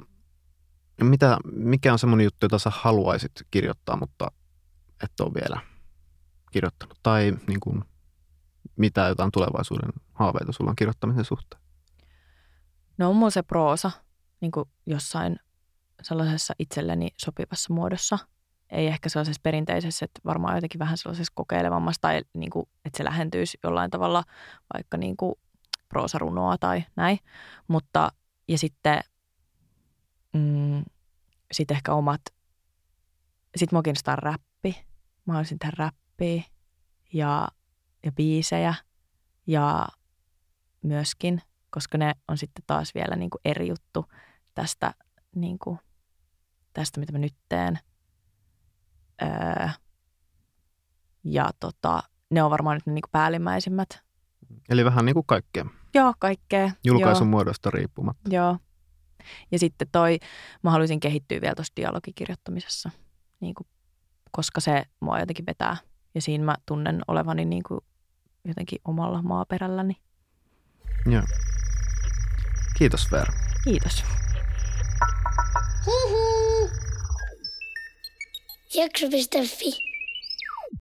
mitä, mikä on semmoinen juttu, jota sä haluaisit kirjoittaa, mutta et ole vielä kirjoittanut? Tai niin kuin, mitä jotain tulevaisuuden haaveita sulla on kirjoittamisen suhteen? No on mulla se proosa niin kuin jossain sellaisessa itselleni sopivassa muodossa. Ei ehkä sellaisessa perinteisessä, että varmaan jotenkin vähän sellaisessa kokeilevammassa tai niin kuin, että se lähentyisi jollain tavalla vaikka niin kuin proosarunoa tai näin. Mutta ja sitten mm, sit ehkä omat, sitten mua kiinnostaa räppi. Mä haluaisin tehdä räppiä ja, ja biisejä ja myöskin, koska ne on sitten taas vielä niin kuin eri juttu tästä, niin kuin, tästä, mitä mä nyt teen. Öö, ja tota, ne on varmaan nyt ne niin päällimmäisimmät. Eli vähän niin kuin kaikkea, Joo, kaikkea. julkaisun Joo. muodosta riippumatta. Joo. Ja sitten toi, mä haluaisin kehittyä vielä tuossa dialogikirjoittamisessa, niin kuin, koska se mua jotenkin vetää. Ja siinä mä tunnen olevani niin kuin jotenkin omalla maaperälläni. Joo. Kiitos Veera. Kiitos. Jakso.fi